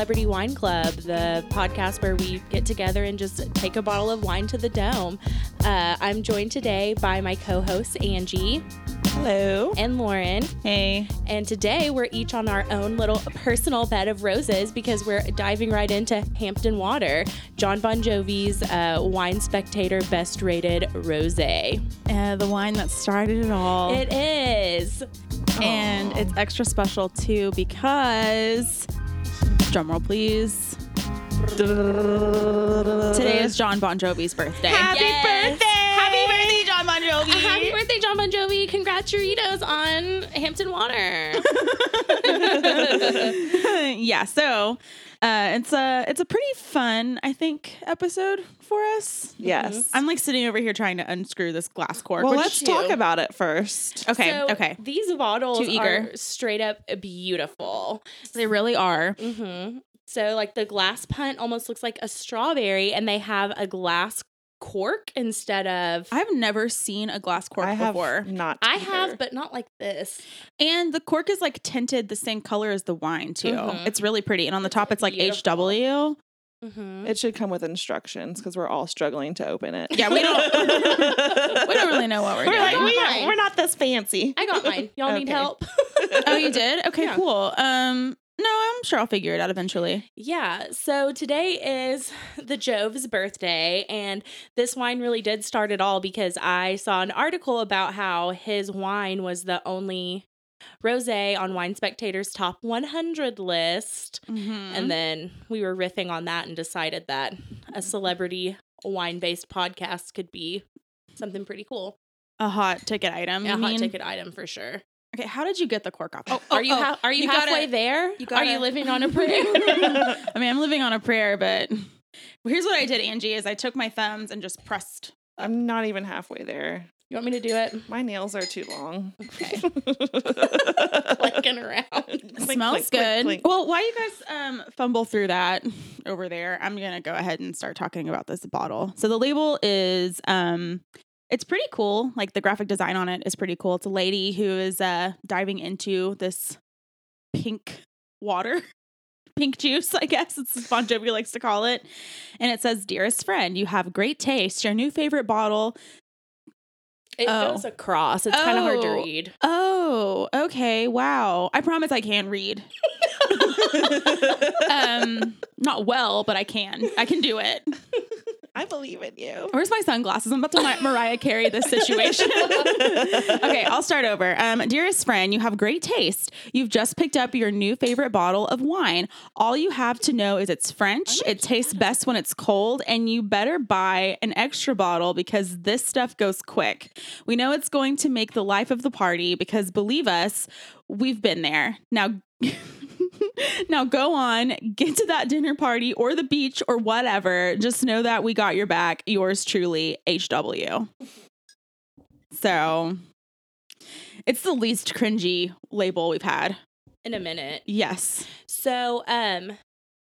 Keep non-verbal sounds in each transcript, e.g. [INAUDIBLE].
Celebrity Wine Club, the podcast where we get together and just take a bottle of wine to the dome. Uh, I'm joined today by my co hosts, Angie Hello. and Lauren. Hey. And today we're each on our own little personal bed of roses because we're diving right into Hampton Water, John Bon Jovi's uh, Wine Spectator Best Rated Rose. Uh, the wine that started it all. It is. and it's extra special too because, drumroll please. Today is John Bon Jovi's birthday. Happy Yes. birthday! Happy birthday, John Bon Jovi! Happy birthday, John Bon Jovi. Congratulations on Hampton Water. [LAUGHS] [LAUGHS] yeah, so uh, it's a it's a pretty fun, I think, episode for us. Yes. I'm like sitting over here trying to unscrew this glass cork. well, let's talk about it first. Okay, So okay. These bottles eager. are straight up beautiful. They really are. hmm So, like the glass punt almost looks like a strawberry, and they have a glass cork instead of. I've never seen a glass cork I have before. not. I either. have, but not like this. And the cork is like tinted the same color as the wine too. Mhm. It's really pretty. And on the top it's like beautiful. HW. Mm-hmm. It should come with instructions because we're all struggling to open it. Yeah, we don't [LAUGHS] we don't really know what we're, We're doing. like, we are, we're not this fancy. I got mine. Y'all need help? oh, you [LAUGHS] did? Okay, Yeah. cool. Um no, I'm sure I'll figure it out eventually. Yeah, so today is [LAUGHS] the Jove's birthday, and this wine really did start it all because I saw an article about how his wine was the only rose on Wine Spectator's top 100 list. Mm-hmm. And then we were riffing on that and decided that a celebrity wine based podcast could be something pretty cool. a hot ticket item. A hot mean? ticket item for sure. Okay, how did you get the cork off? Oh, are you ha- are you, you gotta- halfway there? you are you living on a [LAUGHS] prayer? I mean, I'm living on a prayer, but here's what I did, Angie, is I took my thumbs and just pressed. I'm not even halfway there. you want me to do it? My nails are too long. Okay. [LAUGHS] Clicking around. Clink, smells clink, clink, good. clink. Well, while you guys um, fumble through that over there, I'm gonna go ahead and start talking about this bottle. So the label is um, it's pretty cool. Like the graphic design on it is pretty cool. It's a lady who is uh, diving into this pink water. [LAUGHS] Pink juice, I guess it's Bon Jovi likes to call it. And it says, Dearest friend, you have great taste. Your new favorite bottle It Oh. goes across. It's kind of hard to Oh. read. Oh, okay. Wow. I promise I can read. [LAUGHS] [LAUGHS] um, not well, but I can. I can do it. I believe in you. Where's my sunglasses? I'm about to Mar- Mariah Carey this situation. [LAUGHS] okay, I'll start over. Um, dearest friend, you have great taste. You've just picked up your new favorite bottle of wine. All you have to know is it's French. It tastes best when it's cold, and you better buy an extra bottle because this stuff goes quick. We know it's going to make the life of the party because believe us, we've been there. Now [LAUGHS] [LAUGHS] now go on, get to that dinner party or the beach or whatever. Just know that we got your back. Yours truly, HW. So it's the least cringy label we've had. in a minute. Yes. So, um,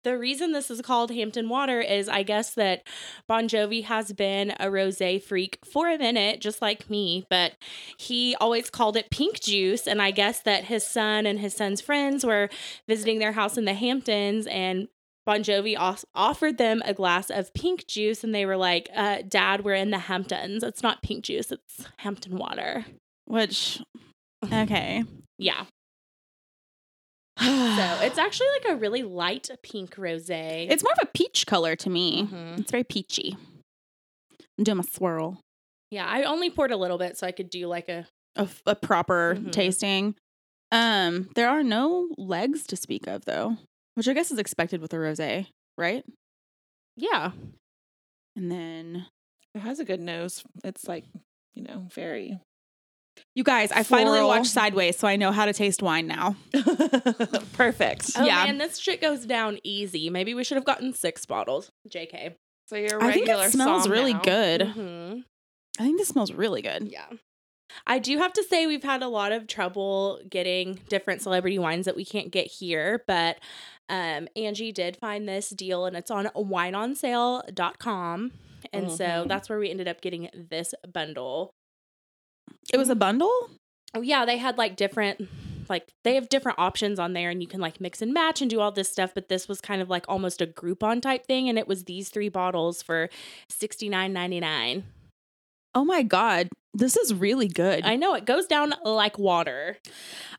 the reason this is called Hampton Water is I guess that Bon Jovi has been a rose freak for a minute, just like me, but he always called it pink juice. And I guess that his son and his son's friends were visiting their house in the Hamptons and Bon Jovi offered them a glass of pink juice, and they were like, uh, "Dad, we're in the Hamptons. It's not pink juice; it's Hampton water." Which, okay. Yeah. So [SIGHS] it's actually like a really light pink rose. it's more of a peach color to me. Mhm. It's very peachy. I'm doing a swirl. Yeah, I only poured a little bit so I could do like a a proper Mhm. tasting. Um, there are no legs to speak of though, which I guess is expected with a rosé, right? Yeah. And then It has a good nose. It's like, you know, very you guys, I finally watched Sideways, so I know how to taste wine now. [LAUGHS] perfect. Oh Yeah. man, this shit goes down easy. Maybe we should have gotten six bottles. JK. So you're I think regular it smells really now. good. Mhm. I think this smells really good. Yeah. I do have to say we've had a lot of trouble getting different celebrity wines that we can't get here, but um, Angie did find this deal and it's on wineonsale.com. And so Mhm. that's where we ended up getting this bundle. It was a bundle. Oh yeah, they had like different like they have different options on there and you can like mix and match and do all this stuff, but this was kind of like almost a Groupon type thing and it was these three bottles for $69.99. Oh my god, this is really good. I know it goes down like water.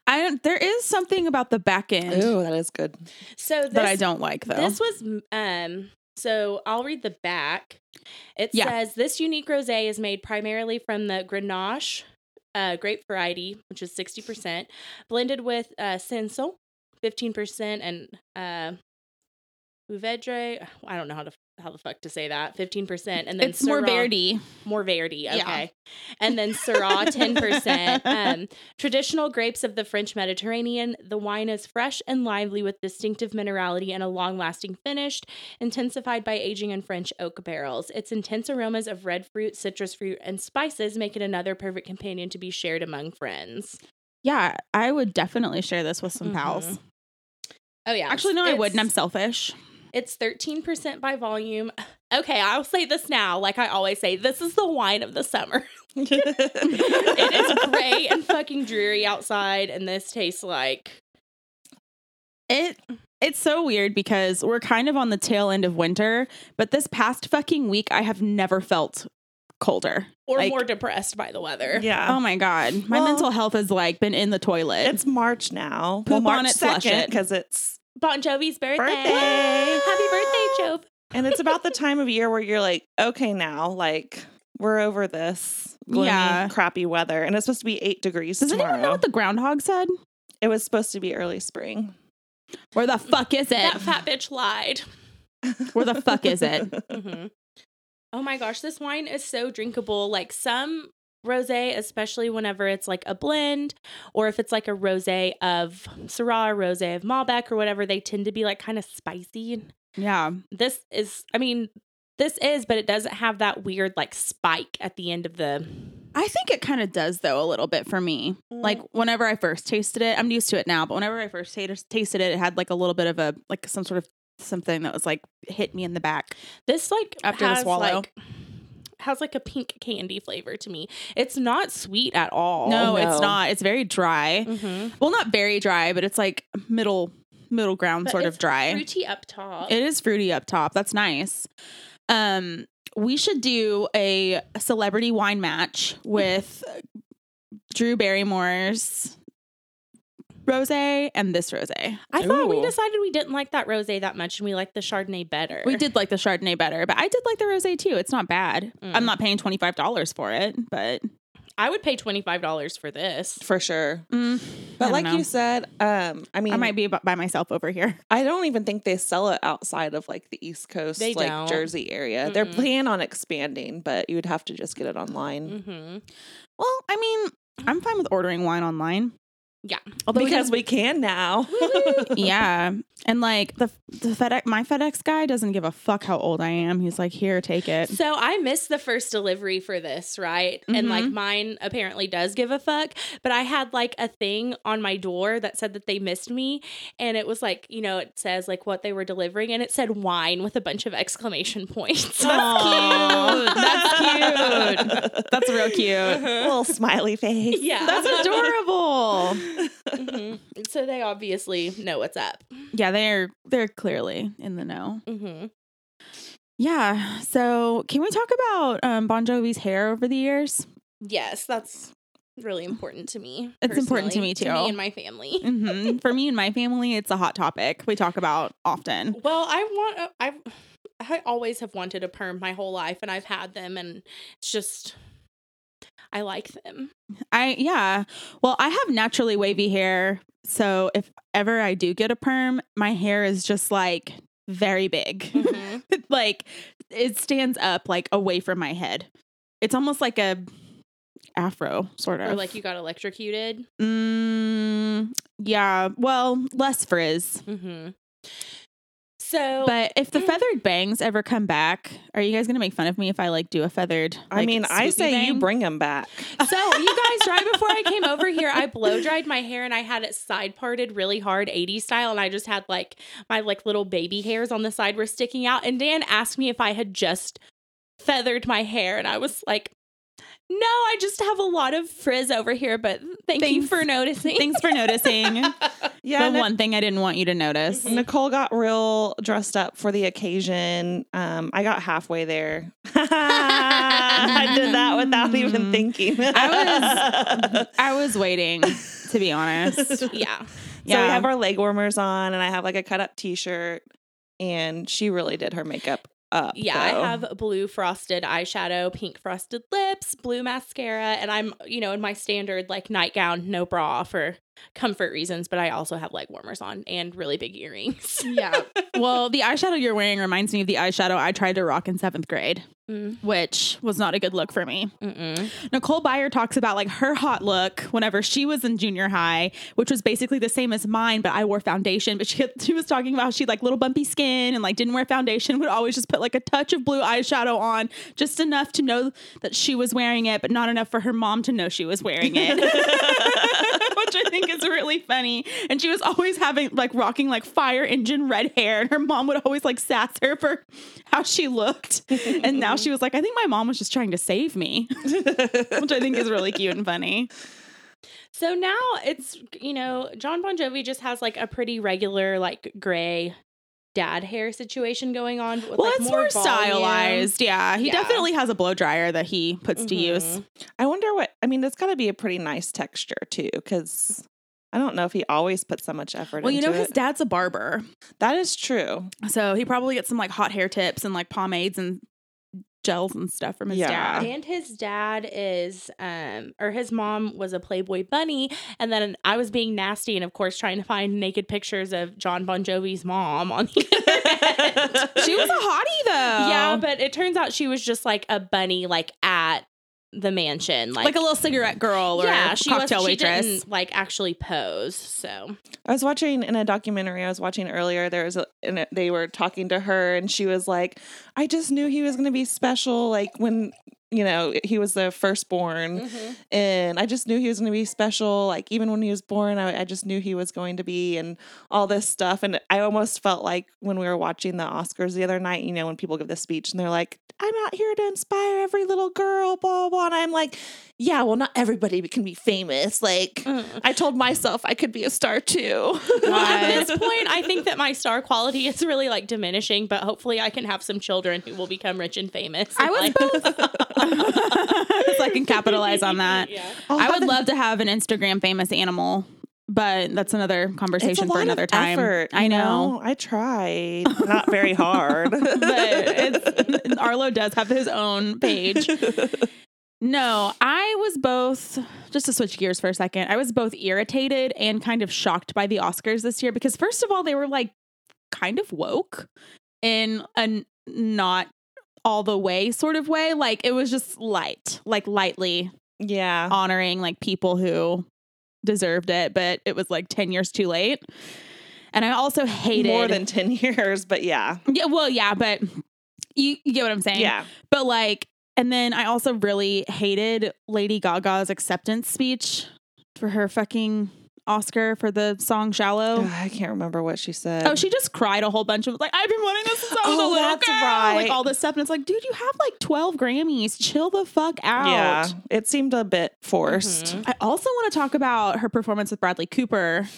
I don't, there is something about the back end oh that is good. So this, that I don't like though. This was um so I'll read the back. It Yeah. says this unique rosé is made primarily from the Grenache uh, grape variety, which is 60%, blended with uh Sensel, 15% and uh Ouvedre, I don't know how to how the fuck to say that. 15% and then it's Syrah- Verdi. more Verdi, Yeah. okay. And then Syrah, [LAUGHS] 10%. Um, traditional grapes of the French Mediterranean. The wine is fresh and lively with distinctive minerality and a long lasting finish, intensified by aging in French oak barrels. Its intense aromas of red fruit, citrus fruit, and spices make it another perfect companion to be shared among friends. Yeah, I would definitely share this with some pals. Mhm. Oh, yeah. Actually, no, I wouldn't. I'm selfish. It's 13% by volume. [SIGHS] Okay, I'll say this now, like I always say, this is the wine of the summer. [LAUGHS] it is [LAUGHS] gray and fucking dreary outside, and this tastes like It it's so weird because we're kind of on the tail end of winter, but this past fucking week I have never felt colder. or Like- more depressed by the weather. yeah. Oh my god, my Well- mental health has like been in the toilet. It's March now. Poop March on it, flush it. because it's Bon Jovi's birthday. Birthday. Happy birthday, Jove. and it's about the time of year where you're like, okay, now like we're over this gloomy, Yeah. crappy weather, and it's supposed to be eight degrees Does tomorrow. anyone know what the groundhog said? it was supposed to be early spring. Where the fuck is it? That fat bitch lied. Where the fuck is it? hmm Oh my gosh, this wine is so drinkable. Like some rosé, especially whenever it's like a blend, or if it's like a rosé of Syrah, rosé of Malbec, or whatever, they tend to be like kind of spicy. Yeah. This is, I mean, this is, but it doesn't have that weird like spike at the end of the. I think it kind of does though a little bit for me. Mm. Like whenever I first tasted it, I'm used to it now, but whenever I first ta- tasted it, it had like a little bit of a like some sort of something that was like hit me in the back. this like After the swallow. like, has like a pink candy flavor to me. It's not sweet at all. no, no. it's not. It's very dry. hmm Well, not very dry, but it's like middle middle ground But sort of dry. fruity up top. It is fruity up top. That's nice. Um, we should do a celebrity wine match with Drew Barrymore's rosé and this rosé. I thought we decided we didn't like that rosé that much and we liked the Chardonnay better. We did like the Chardonnay better, but I did like the rosé too. It's not bad. Mm. I'm not paying twenty five dollars for it, but I would pay twenty five dollars for this. for sure. mm, But like know. you said, um, I mean, I might be by myself over here. [LAUGHS] I don't even think they sell it outside of like the East Coast, They like don't. Jersey area. They're planning on expanding, but you would have to just get it online Mm-hmm. Well, I mean, I'm fine with ordering wine online. Yeah. Although because we can now. [LAUGHS] yeah, and like the the FedEx, my FedEx guy doesn't give a fuck how old I am. He's like, here, take it. So I missed the first delivery for this, right? And like Mhm. mine apparently does give a fuck, but I had like a thing on my door that said that they missed me and it was like, you know, it says like what they were delivering and it said wine with a bunch of exclamation points. [LAUGHS] That's cute. That's real cute. Little smiley face. yeah. That's adorable. Mhm. So they obviously know what's up. Yeah, they're they're clearly in the know. hmm Yeah. So, can we talk about um, Bon Jovi's hair over the years? Yes, that's really important to me. It's important to personally, me, To too. me and my family. hmm For me and my family, it's a hot topic we talk about often. Well, I want uh, I've I always have wanted a perm my whole life and I've had them and it's just I like them. I yeah. Well, I have naturally wavy hair, so if ever I do get a perm, my hair is just like very big. [LAUGHS] Mhm. like it stands up like away from my head. It's almost like a afro sort of. Or like you got electrocuted. Mm, yeah. Well, less frizz. Mm-hmm. So But if the [CLEARS THROAT] feathered bangs ever come back, are you guys gonna make fun of me if I like do a feathered? I mean, I swoopy say you bring them back. [LAUGHS] So you guys, right before I came over here, I blow dried my hair and I had it side parted really hard, 80s style, and I just had like my like little baby hairs on the side were sticking out. And Dan asked me if I had just feathered my hair, and I was like, No, I just have a lot of frizz over here, but thank you for noticing. Thanks for noticing. [LAUGHS] Yeah, the Nic- one thing I didn't want you to notice. Nicole got real dressed up for the occasion. Um, I got halfway there. [LAUGHS] I did that without even thinking. I was [LAUGHS] I was waiting, to be honest. yeah. So Yeah. we have our leg warmers on, and I have like a cut up t shirt. And she really did her makeup up. Yeah, though. I have blue frosted eyeshadow, pink frosted lips, blue mascara, and I'm, you know, in my standard like nightgown, no bra for comfort reasons, but I also have leg warmers on and really big earrings. [LAUGHS] Yeah. Well, the eyeshadow you're wearing reminds me of the eyeshadow I tried to rock in seventh grade, Mm, which was not a good look for me. mm-mm. Nicole Byer talks about like her hot look whenever she was in junior high, which was basically the same as mine, but I wore foundation. But she she was talking about she like little bumpy skin and like didn't wear foundation, would always just put like a touch of blue eyeshadow on, just enough to know that she was wearing it, but not enough for her mom to know she was wearing it. [LAUGHS] think is really funny. And she was always having like rocking like fire engine red hair, and her mom would always like sass her for how she looked. And now she was like, I think my mom was just trying to save me, [LAUGHS] which I think is really cute and funny. So now it's, you know, John Bon Jovi just has like a pretty regular, like gray dad hair situation going on. With, Well, like, it's more, volume. stylized. Yeah, he Yeah. definitely has a blow dryer that he puts to mm-hmm. use. I wonder what, I mean, it's got to be a pretty nice texture too, because I don't know if he always puts so much effort Well, you know, his it. dad's a barber, that is true. so he probably gets some like hot hair tips and like pomades and gels and stuff from his Yeah. dad. And his dad is, um, or his mom was a Playboy bunny. And then I was being nasty and, of course, trying to find naked pictures of John Bon Jovi's mom on the [LAUGHS] internet. She was a hottie though. yeah, but it turns out she was just like a bunny, like at the mansion. Like, like, a little cigarette girl or yeah, she cocktail was, waitress. She didn't, like actually pose. So I was watching in a documentary I was watching earlier. There was a, and they were talking to her, and she was like, "I just knew he was going to be special. Like when you know he was the firstborn, Mm-hmm. and I just knew he was going to be special. Like even when he was born, I, I just knew he was going to be, and all this stuff. And I almost felt like when we were watching the Oscars the other night, you know, when people give the speech and they're like, "I'm out here to inspire every little girl," blah blah. blah. And I'm like, "Yeah, well, not everybody can be famous. Like mm. I told myself I could be a star too." Well, at this [LAUGHS] point, I think that my star quality is really like diminishing, but hopefully I can have some children who will become rich and famous. I and, was like- both. [LAUGHS] [LAUGHS] so I can capitalize on that. Yeah. I would love to have an Instagram famous animal, but that's another It's a conversation for lot another of time. effort, I you know. I tried, not very hard. but it's Arlo does have his own page. No, I was both just to switch gears for a second. I was both irritated and kind of shocked by the Oscars this year because first of all, they were like kind of woke in a not all the way sort of way. Like it was just light, like lightly yeah, honoring like people who deserved it, but it was like 10 years too late. And I also hated more than ten [LAUGHS] years, but yeah, Yeah, well, yeah, but you, you get what I'm saying. yeah. But like, and then I also really hated Lady Gaga's acceptance speech for her fucking Oscar for the song Shallow. Ugh, I can't remember what she said. Oh, she just cried a whole bunch of like, I've been wanting this since I was a Oh, little that's girl. right. Like all this stuff. And it's like, dude, you have like 12 Grammys. Chill the fuck out. yeah, it seemed a bit forced. Mhm. I also want to talk about her performance with Bradley Cooper.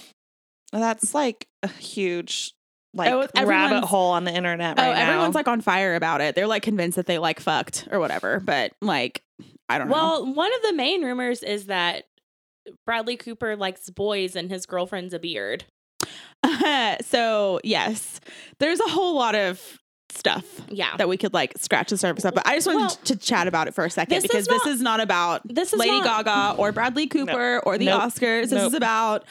That's like a huge like Oh, rabbit hole on the internet oh, right now. everyone's like on fire about it. They're like convinced that they like fucked or whatever. But like, I don't know. Well, one of the main rumors is that Bradley Cooper likes boys and his girlfriend's a beard. [LAUGHS] so yes, there's a whole lot of stuff Yeah. that we could like scratch the surface of. But I just wanted Well, to chat about it for a second this is because this is not about This is Lady not- Gaga or Bradley Cooper or the Nope. Oscars. This Nope. is about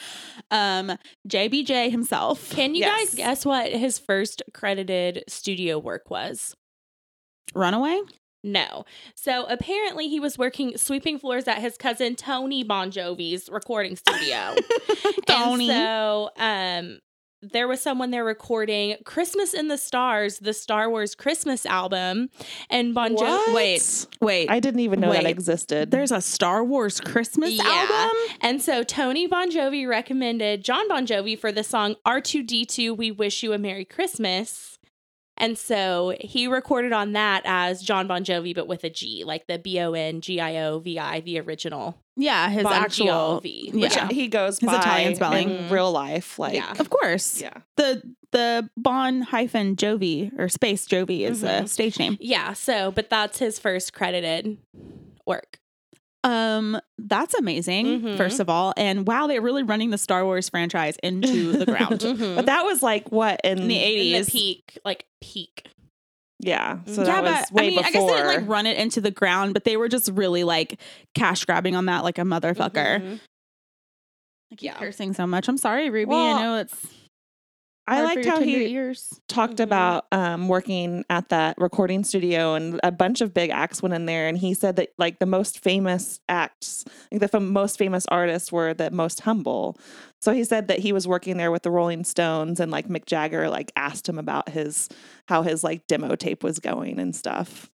um JBJ himself. Can you Yes. guys guess what his first credited studio work was? Runaway? No. So apparently he was working sweeping floors at his cousin Tony Bon Jovi's recording studio. [LAUGHS] Tony. And so um there was someone there recording Christmas in the Stars, the Star Wars Christmas album, and Bon Jovi. Wait, wait. I didn't even know that existed. There's a Star Wars Christmas Yeah. album? And so Tony Bon Jovi recommended John Bon Jovi for the song R2D2 We Wish You a Merry Christmas. And so he recorded on that as John Bon Jovi, but with a G, like the B O N G I O V I, the original. Yeah, his Bon actual. Jovi. Which Yeah, he goes His by Italian spelling. in real life. Like, Yeah. of course. yeah. The the Bon hyphen Jovi or space Jovi is a Mhm. stage name. Yeah. So, but that's his first credited work. Um, that's amazing. Mhm. First of all, and wow, they're really running the Star Wars franchise into the ground. [LAUGHS] Mhm. But that was like what in, In the In the 80s. peak, like peak. Yeah. So yeah, that was but way I mean, I guess they didn't like run it into the ground, but they were just really like cash grabbing on that like a motherfucker. Mhm. I keep Yeah. cursing so much. I'm sorry, Ruby. Well, I know it's. I liked how he ears. talked Mhm. about um, working at that recording studio, and a bunch of big acts went in there. And he said that like the most famous acts, like the fam- most famous artists, were the most humble. So he said that he was working there with the Rolling Stones, and like Mick Jagger like asked him about his how his like demo tape was going and stuff.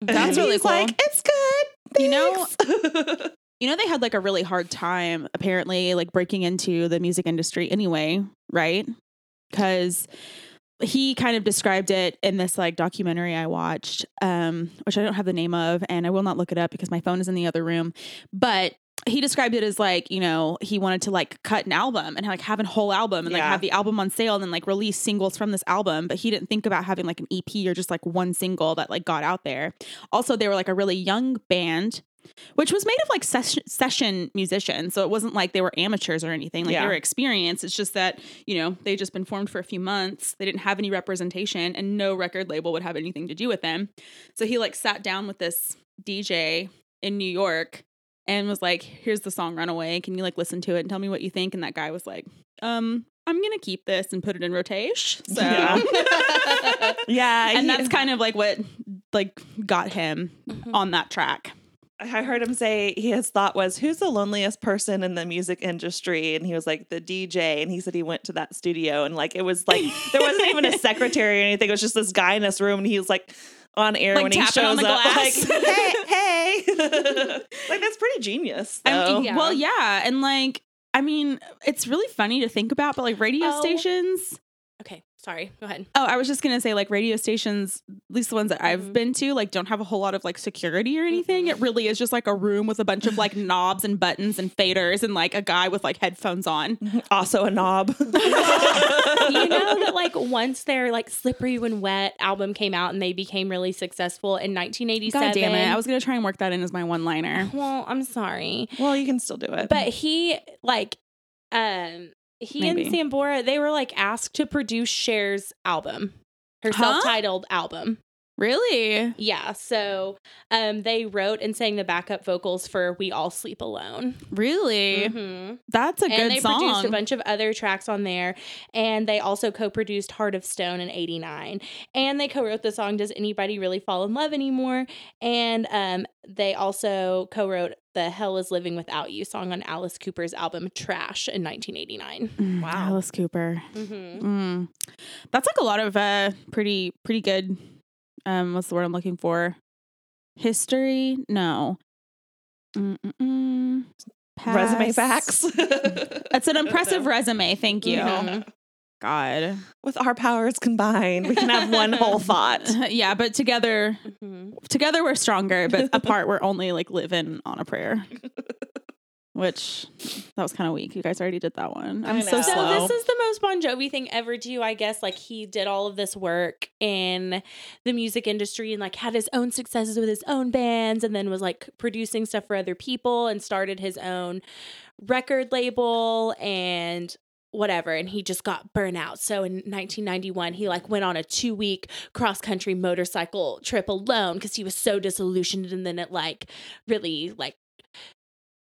And That's really he's cool. Like it's good. You know- [LAUGHS] You know, they had like a really hard time apparently, like breaking into the music industry anyway, right? Because he kind of described it in this like documentary I watched, um, which I don't have the name of, and I will not look it up because my phone is in the other room. But he described it as like, you know, he wanted to like cut an album and like have a whole album and like have the album on sale and then like release singles from this album. But he didn't think about having like an EP or just like one single that like got out there. Also, they were like a really young band which was made of like session, session musicians. So it wasn't like they were amateurs or anything. Like Yeah. they were experienced. It's just that, you know, they just been formed for a few months. They didn't have any representation and no record label would have anything to do with them. So he like sat down with this DJ in New York and was like, here's the song Runaway. Can you like listen to it and tell me what you think? And that guy was like, um, I'm gonna keep this and put it in rotation. So Yeah. [LAUGHS] yeah, and he- that's kind of like what like got him Mhm. on that track. I heard him say his thought was, "Who's the loneliest person in the music industry?" And he was like, "The DJ." And he said he went to that studio and like it was like there wasn't even a [LAUGHS] secretary or anything. It was just this guy in this room, and he was like on air Like when he shows on the up, glass. like, [LAUGHS] "Hey, hey!" [LAUGHS] like that's pretty genius. I mean, Yeah. Well, yeah, and like, I mean, it's really funny to think about, but like radio Oh. stations. Okay, sorry. Go ahead. Oh, I was just gonna say, like, radio stations, at least the ones that I've Mhm. been to, like, don't have a whole lot of like security or anything. Mhm. It really is just like a room with a bunch of like knobs and buttons and faders and like a guy with like headphones on. [LAUGHS] also a knob. [LAUGHS] you know that like once their like slippery when wet album came out and they became really successful in 1987 God damn it! I was gonna try and work that in as my one liner. well i'm sorry well, you can still do it, but he like um he Maybe. and sambora they were like asked to produce Cher's album her Huh? self-titled album Really? yeah so um they wrote and sang the backup vocals for we all sleep alone Really? Mhm. That's a and good they song. produced a bunch of other tracks on there and they also co-produced heart of stone in 89 and they co-wrote the song does anybody really fall in love anymore and um, they also co-wrote the hell is living without you song on alice cooper's album trash in 1989 Mm, Wow. Alice Cooper. mm-hmm. Mm. That's like a lot of uh pretty pretty good um what's the word I'm looking for? History? No. Mm-mm-mm. resume facts. [LAUGHS] It's an impressive resume, thank you. Mhm. God. With our powers combined, we can have one whole [LAUGHS] thought. yeah, but together Mhm. together we're stronger, but [LAUGHS] apart we're only like living on a prayer. Which that was kind of weak. You guys already did that one. I'm so know. So this is the most Bon Jovi thing ever too, I guess. Like he did all of this work in the music industry and like had his own successes with his own bands and then was like producing stuff for other people and started his own record label and whatever and he just got burnt out. So in 1991 he like went on a 2 week cross country motorcycle trip alone cuz he was so disillusioned and then it like really like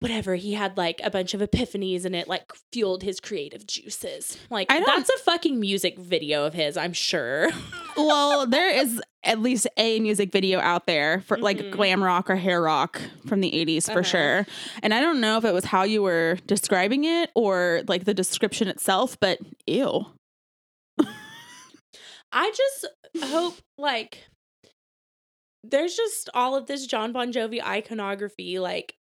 whatever he had like a bunch of epiphanies and it like fueled his creative juices like I that's a fucking music video of his i'm sure [LAUGHS] well, there is at least a music video out there for like Mhm. glam rock or hair rock from the 80s for Uh-huh. sure. And I don't know if it was how you were describing it or like the description itself, but ew. [LAUGHS] i just hope like there's just all of this john bon jovi iconography like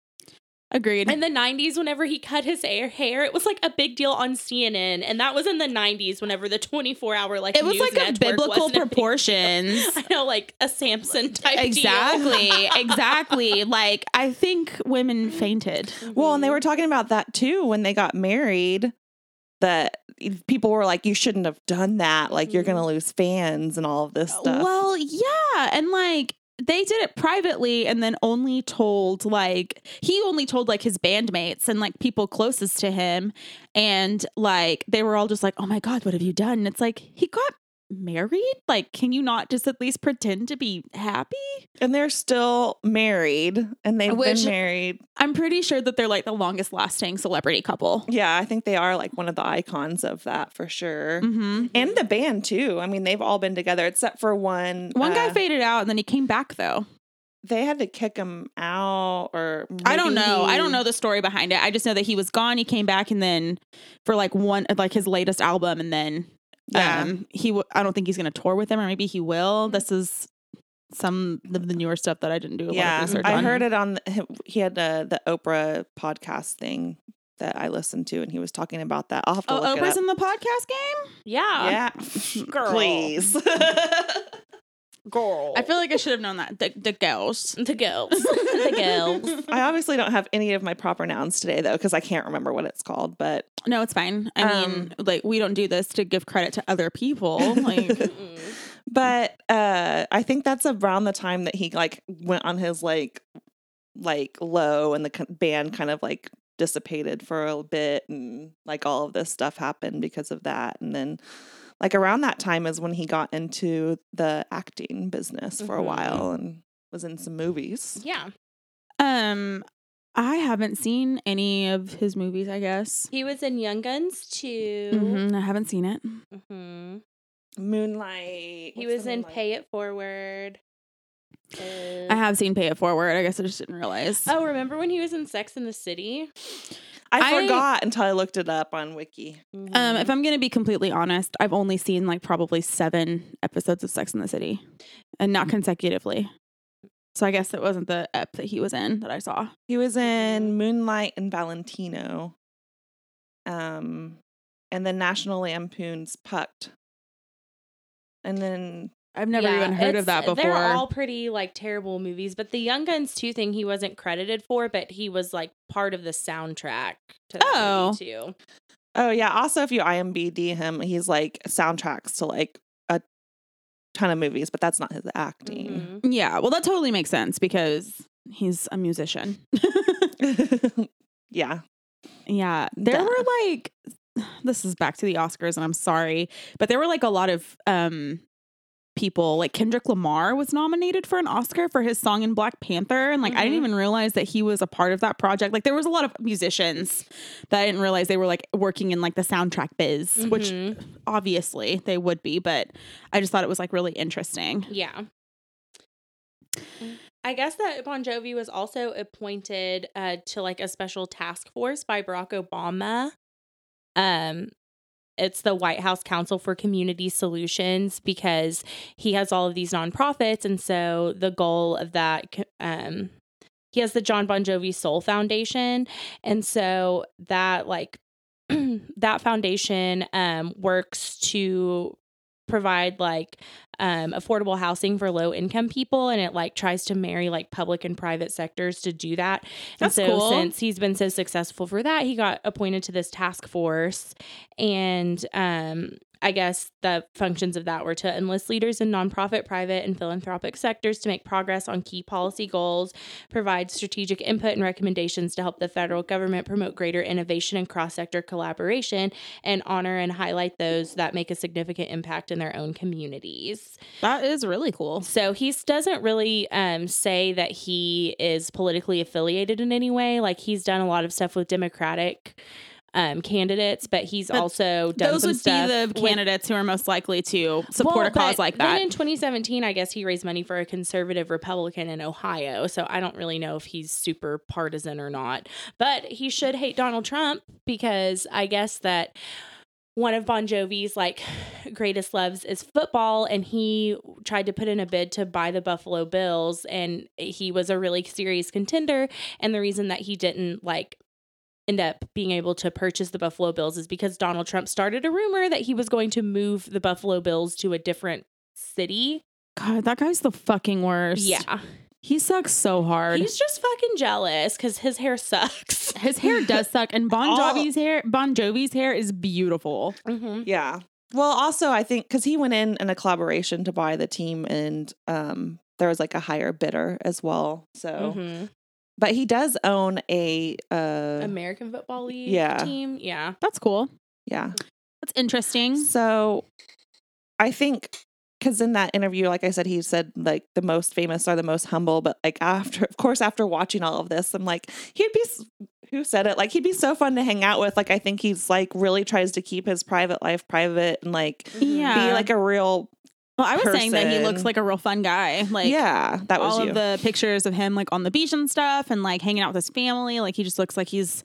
Agreed. In the 90s, whenever he cut his hair, hair, it was like a big deal on CNN. And that was in the 90s, whenever the 24 hour like it was news like a network biblical wasn't a big deal. proportions. [LAUGHS] I know, like a Samson type deal. exactly. [LAUGHS] exactly. Like I think women fainted. Well, and they were talking about that too when they got married. That people were like, "You shouldn't have done that. Like, you're mm-hmm. gonna lose fans and all of this stuff." Well, yeah, and like they did it privately and then only told like he only told like his bandmates and like people closest to him and like they were all just like, "Oh my god, what have you done?" And it's like he got married? Like can you not just at least pretend to be happy? and they're still married, and they've Which- been married. I'm pretty sure that they're like the longest lasting celebrity couple. Yeah, I think they are like one of the icons of that for sure. Mhm. And the band too. I mean, they've all been together except for one. One guy uh, faded out and then he came back though. they had to kick him out, or I don't know. I don't know the story behind it. I just know that he was gone. He came back and then for like one like his latest album and then Yeah. um he w- I don't think he's going to tour with him or maybe he will. This is some of the newer stuff that I didn't do a lot yeah, of research I on. heard it on. The, he had the the Oprah podcast thing that I listened to, and he was talking about that. I'll have to Oh, look Oprah's in the podcast game? Yeah. yeah, Girl. please. [LAUGHS] [LAUGHS] Girl. I feel like I should have known that. The, the girls. the girls. [LAUGHS] the girls. I obviously don't have any of my proper nouns today though, because I can't remember what it's called. But No, it's fine. I mean, Um, like we don't do this to give credit to other people. Like [LAUGHS] but uh I think that's around the time that he like went on his like like low, and the k- band kind of like dissipated for a bit, and like all of this stuff happened because of that, and then. Like around that time is when he got into the acting business for a Mhm. while and was in some movies. Yeah. um I haven't seen any of his movies, I guess. He was in Young Guns too. Mhm, I haven't seen it. hmm Moonlight. He what's was the in Moonlight? Pay It Forward. I have seen Pay It Forward. I guess I just didn't realize. oh, remember when he was in Sex in the City? I I- forgot until I looked it up on Wiki. Um, Mm-hmm. if I'm gonna be completely honest, I've only seen like probably seven episodes of Sex in the City, and not consecutively. So I guess it wasn't the ep that he was in that I saw. He was in Moonlight and Valentino. Um, and then National Lampoon's Pucked. And then I've never Yeah, even heard of that before. They're all pretty like terrible movies, but the Young Guns 2 thing he wasn't credited for, but he was like part of the soundtrack to that Oh. movie too. oh yeah, also if you IMBD him, he's like soundtracks to like a ton of movies, but that's not his acting. Mhm. yeah, well, that totally makes sense because he's a musician. [LAUGHS] yeah. yeah, there Duh. were like, [SIGHS] this is back to the Oscars, and I'm sorry, but there were like a lot of um people like Kendrick Lamar was nominated for an Oscar for his song in Black Panther and like I didn't Mhm. even realize that he was a part of that project. Like there was a lot of musicians that I didn't realize they were like working in like the soundtrack biz, which Mhm. obviously they would be, but I just thought it was like really interesting. Yeah. I guess that Bon Jovi was also appointed uh, to like a special task force by Barack Obama. Um, it's the White House Council for Community Solutions because he has all of these nonprofits, and so the goal of that, um, he has the John Bon Jovi Soul Foundation, and so that like [CLEARS THROAT] that foundation um works to provide like um affordable housing for low income people and it like tries to marry like public and private sectors to do that. That's and so cool. since he's been so successful for that, he got appointed to this task force and um I guess the functions of that were to enlist leaders in nonprofit, private, and philanthropic sectors to make progress on key policy goals, provide strategic input and recommendations to help the federal government promote greater innovation and cross sector collaboration, and honor and highlight those that make a significant impact in their own communities. That is really cool. So he doesn't really um, say that he is politically affiliated in any way. Like he's done a lot of stuff with Democratic um, candidates, but he's But also done Those some would be the with- candidates who are most likely to support Well, a cause like Then that. in 2017, I guess he raised money for a conservative Republican in Ohio. So I don't really know if he's super partisan or not. But he should hate Donald Trump because I guess that one of Bon Jovi's like greatest loves is football and he tried to put in a bid to buy the Buffalo Bills and he was a really serious contender and the reason that he didn't like end up being able to purchase the Buffalo Bills is because Donald Trump started a rumor that he was going to move the Buffalo Bills to a different city. God, that guy's the fucking worst. Yeah. He sucks so hard. He's just fucking jealous cuz his hair sucks. [LAUGHS] His hair does suck, and Bon Jovi's hair, Bon Jovi's hair is beautiful. hmm Yeah. Well, also I think because he went in in a collaboration to buy the team, and um, there was like a higher bidder as well. So, hmm but he does own a uh, American Football League yeah. team. Yeah. That's cool. yeah. That's interesting. So, I think because in that interview, like I said, he said like the most famous are the most humble. But like after, of course, after watching all of this, I'm like, he'd be. Who said it? Like he'd be so fun to hang out with. Like I think he's like really tries to keep his private life private and like Yeah. be like a real Well, I was saying that he looks like a real fun guy. Like, yeah. That was all you. of the pictures of him like on the beach and stuff, and like hanging out with his family. Like, he just looks like he's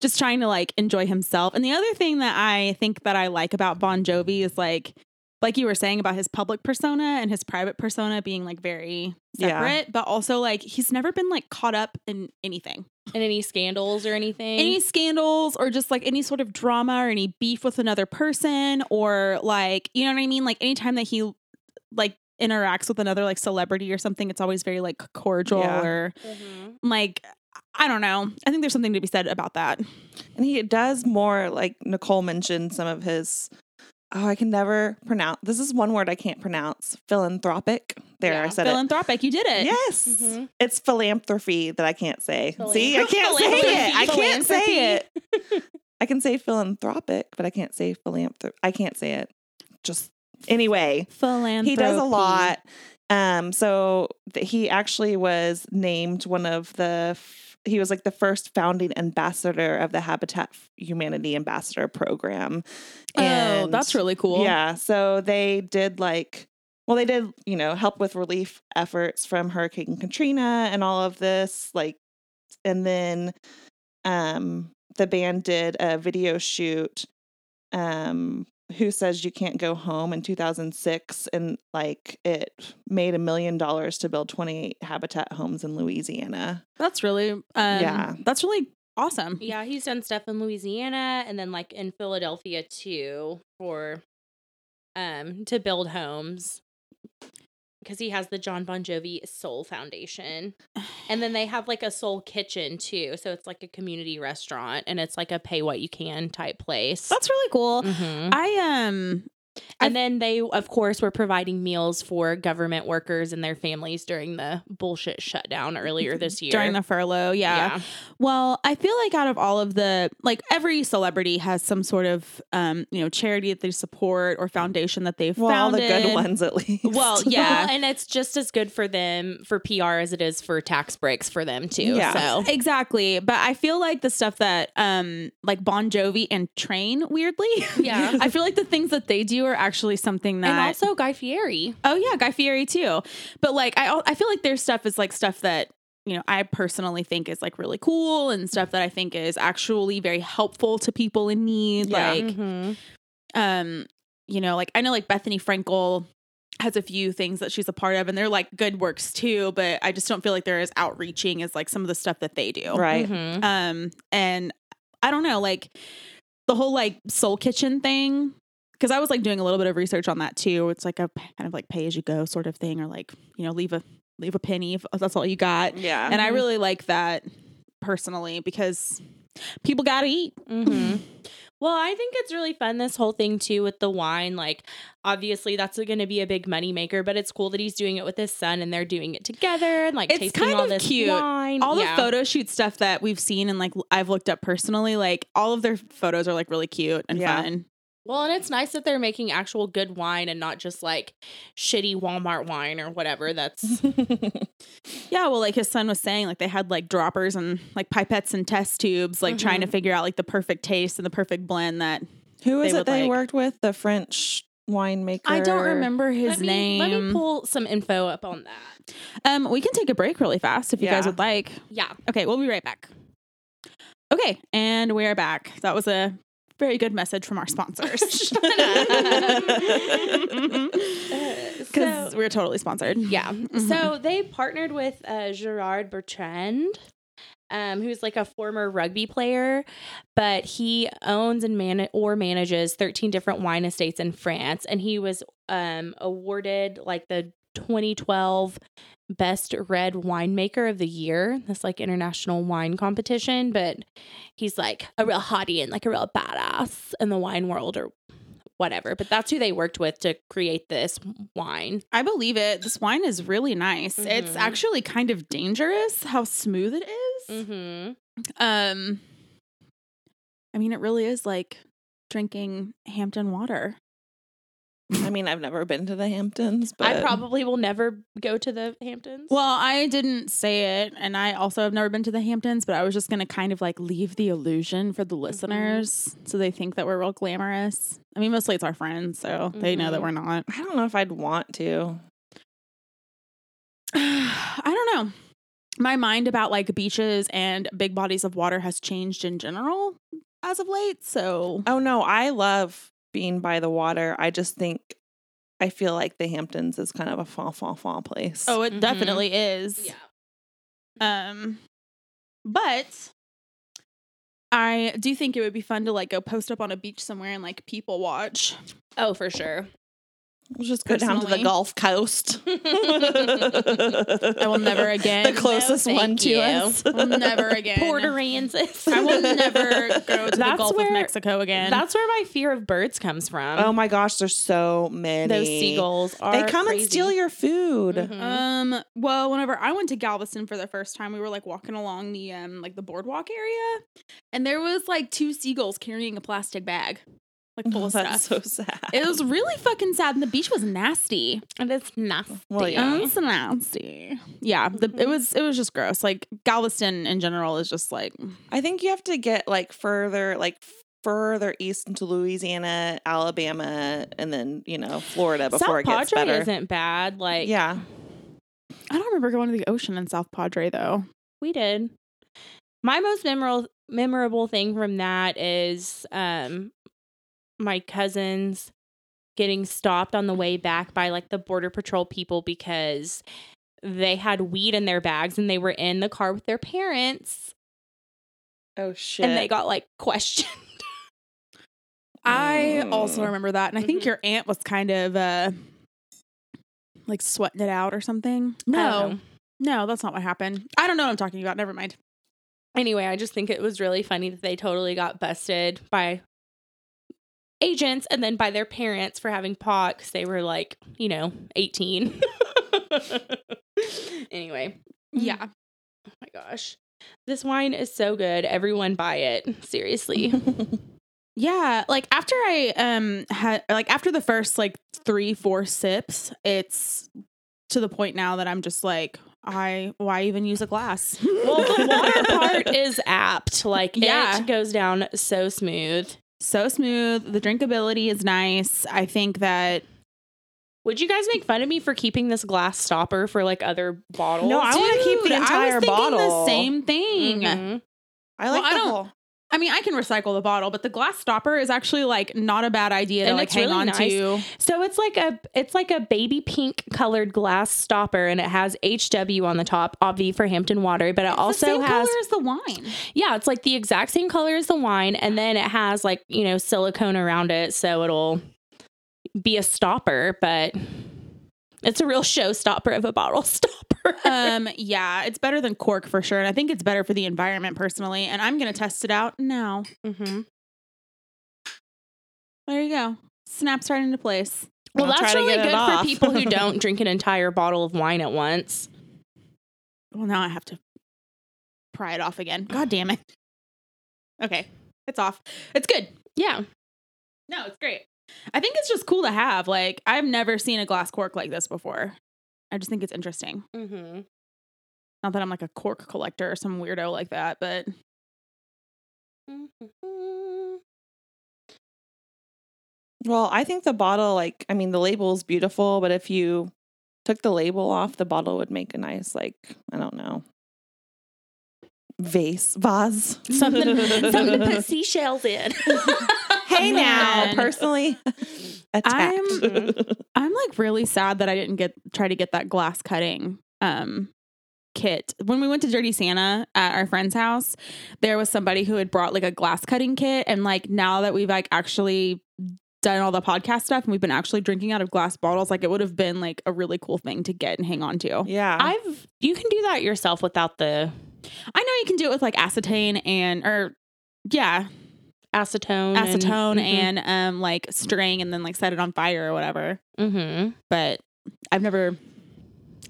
just trying to like enjoy himself. And the other thing that I think that I like about Bon Jovi is like, like you were saying about his public persona and his private persona being like very Yeah. separate, but also like he's never been like caught up in anything. In any scandals or anything? any scandals or just like any sort of drama or any beef with another person or like you know what I mean like anytime that he like interacts with another like celebrity or something it's always very like cordial Yeah. or Mhm. like I don't know I think there's something to be said about that and he does more like Nicole mentioned some of his oh I can never pronounce this is one word I can't pronounce philanthropic. There I Yeah. said it. philanthropic you did it. Yes. Mhm. it's philanthropy that I can't say. Philan- see I can't say it. I can't say it. [LAUGHS] I can say philanthropic but I can't say philanthrop I can't say it. Just anyway philanthropy he does a lot um so th- he actually was named one of the f- he was like the first founding ambassador of the habitat humanity ambassador program. Oh that's really cool. yeah so they did like well they did you know help with relief efforts from hurricane katrina and all of this like and then um the band did a video shoot um who says you can't go home in 2006 and like it made a million dollars to build 28 habitat homes in louisiana that's really um Yeah. that's really awesome Yeah, he's done stuff in Louisiana and then like in Philadelphia too for um to build homes. Because he has the John Bon Jovi Soul Foundation. And then they have like a soul kitchen too. So it's like a community restaurant and it's like a pay what you can type place. that's really cool Mhm. I um And then they, of course, were providing meals for government workers and their families during the bullshit shutdown earlier [LAUGHS] this year. during the furlough yeah. Well, I feel like out of all of the like every celebrity has some sort of um, you know, charity that they support or foundation that they've well all the good ones at least Well, [LAUGHS] yeah. And it's just as good for them for PR as it is for tax breaks for them too. Yeah. So Exactly. But I feel like the stuff that um like Bon Jovi and Train weirdly. Yeah. [LAUGHS] I feel like the things that they do are actually something that and also Guy Fieri. Oh yeah, Guy Fieri too. But like I I feel like their stuff is like stuff that you know I personally think is like really cool and stuff that I think is actually very helpful to people in need. Yeah. Like Mhm. um you know like I know like Bethenny Frankel has a few things that she's a part of and they're like good works too, but I just don't feel like they're as outreaching as like some of the stuff that they do. right Mhm. Um and I don't know like the whole like soul kitchen thing because I was like doing a little bit of research on that too. It's like a kind of like pay as you go sort of thing, or like you know leave a leave a penny if that's all you got. yeah And I Mhm. really like that personally because people got to eat. Mhm. [CLEARS THROAT] Well, I think it's really fun this whole thing too with the wine. Like, obviously, that's going to be a big money maker, but it's cool that he's doing it with his son and they're doing it together and like It's tasting kind all of this cute. wine. All Yeah. the photo shoot stuff that we've seen and like I've looked up personally, like all of their photos are like really cute and Yeah. fun. Well, and it's nice that they're making actual good wine and not just like shitty Walmart wine or whatever. That's [LAUGHS] Yeah, well, like his son was saying, like they had like droppers and like pipettes and test tubes, like trying to figure out like the perfect taste and the perfect blend that who is They it they like- worked with the french winemaker I don't remember his let me, name. Let me pull some info up on that. um, we can take a break really fast if you guys would like. Yeah. Okay, we'll be right back. Okay, and we're back. That was a Very good message from our sponsors. [LAUGHS] Because So- we're totally sponsored. Yeah. Mhm. So they partnered with uh, Gerard Bertrand, um, who's like a former rugby player, but he owns and man- or manages 13 different wine estates in France. And he was um, awarded like the 2012 Best Red Winemaker of the Year. This like international wine competition. But he's like a real hottie and like a real badass in the wine world or whatever. But that's who they worked with to create this wine. I believe it. This wine is really nice. It's Mhm. actually kind of dangerous how smooth it is. Mm-hmm. Um, I mean, it really is like drinking Hampton water. I mean, I've never been to the Hamptons, but I probably will never go to the Hamptons. Well, I didn't say it, and I also have never been to the Hamptons, but I was just gonna kind of like leave the illusion for the listeners so they think that we're real glamorous. I mean, mostly it's our friends, so they know that Mhm. we're not. I don't know if I'd want to. [SIGHS] I don't know. My mind about like beaches and big bodies of water has changed in general as of late. So Oh no, I love being by the water. I just think I feel like the Hamptons is kind of a fa fa fa place. oh, it Mhm. definitely is. Yeah. Um, but I do think it would be fun to like go post up on a beach somewhere and like people watch. Oh, for sure. We'll just go down to the Gulf Coast. I [LAUGHS] [LAUGHS] I will never again. The [LAUGHS] closest thank one to you. us. I will never again. Port Aransas. I will never go to the That's Gulf of Mexico again. That's where my fear of birds comes from. Oh my gosh, there's so many. Those seagulls are They come crazy. and steal your food. Mhm. Um. Well, whenever I went to Galveston for the first time, we were like walking along the um like the boardwalk area, and there was like two seagulls carrying a plastic bag, like full [LAUGHS] Oh, of stuff. so sad. it was really fucking sad, and the beach was nasty. and it's nasty. Well, yeah. It's nasty. Yeah, the, it was it was just gross. Like Galveston in general is just like I think you have to get like further, like further east into Louisiana, Alabama, and then you know Florida before South it gets Padre better. isn't bad. Like, yeah, I don't remember going to the ocean in South Padre though. we did. My most memorable memorable thing from that is um my cousins getting stopped on the way back by like the border patrol people because they had weed in their bags and they were in the car with their parents Oh shit! and they got like questioned. [LAUGHS] I also Mm. remember that, and I think Mhm. your aunt was kind of uh like sweating it out or something. No, no, that's not what happened. I don't know what I'm talking about. Never mind. Anyway, I just think it was really funny that they totally got busted by agents and then by their parents for having pot because they were like, you know, 18. [LAUGHS] anyway, Yeah, oh my gosh. This wine is so good. Everyone buy it. Seriously. [LAUGHS] yeah. Like after I um had like after the first like three four sips, it's to the point now that I'm just like, I why even use a glass? [LAUGHS] well, the water part is apt. Like, Yeah. it goes down so smooth. So smooth. The drinkability is nice. I think that Would you guys make fun of me for keeping this glass stopper for like other bottles? No, I wanna keep the Dude, I entire was thinking bottle. The same thing. Mhm. I like Well, I the don't- whole. I mean, I can recycle the bottle, but the glass stopper is actually like not a bad idea to And like it's hang really on nice. to. So it's like a it's like a baby pink colored glass stopper, and it has HW on the top, obvi for Hampton Water, but it the also same has color as the wine. yeah, it's like the exact same color as the wine, and then it has like you know silicone around it, so it'll be a stopper, but it's a real showstopper of a bottle [LAUGHS] stopper. um, yeah, it's better than cork for sure, and I think it's better for the environment personally. And I'm gonna test it out now. mm-hmm. There you go. Snaps right into place. Well, I'll that's really good for people who [LAUGHS] don't drink an entire bottle of wine at once. Well, now I have to pry it off again. God damn it. Okay, it's off. It's good. Yeah. No, it's great. I think it's just cool to have. Like, I've never seen a glass cork like this before. I just think it's interesting. Mm-hmm. Not that I'm like a cork collector or some weirdo like that, but Mm-hmm. Well, I think the bottle, like, I mean, the label is beautiful, but if you took the label off, the bottle would make a nice, like, I don't know, vase, vase. Something, something to put [LAUGHS] seashells in. [LAUGHS] hey now, personally [LAUGHS] attacked. I'm- I'm like really sad that I didn't get try to get that glass cutting um kit. When we went to Dirty Santa at our friend's house, there was somebody who had brought like a glass cutting kit and like now that we've like actually done all the podcast stuff and we've been actually drinking out of glass bottles, like it would have been like a really cool thing to get and hang on to. yeah. I've you can do that yourself without the I know you can do it with like acetane and or yeah, acetone. acetone and, and um like string and then like set it on fire or whatever. hmm But I've never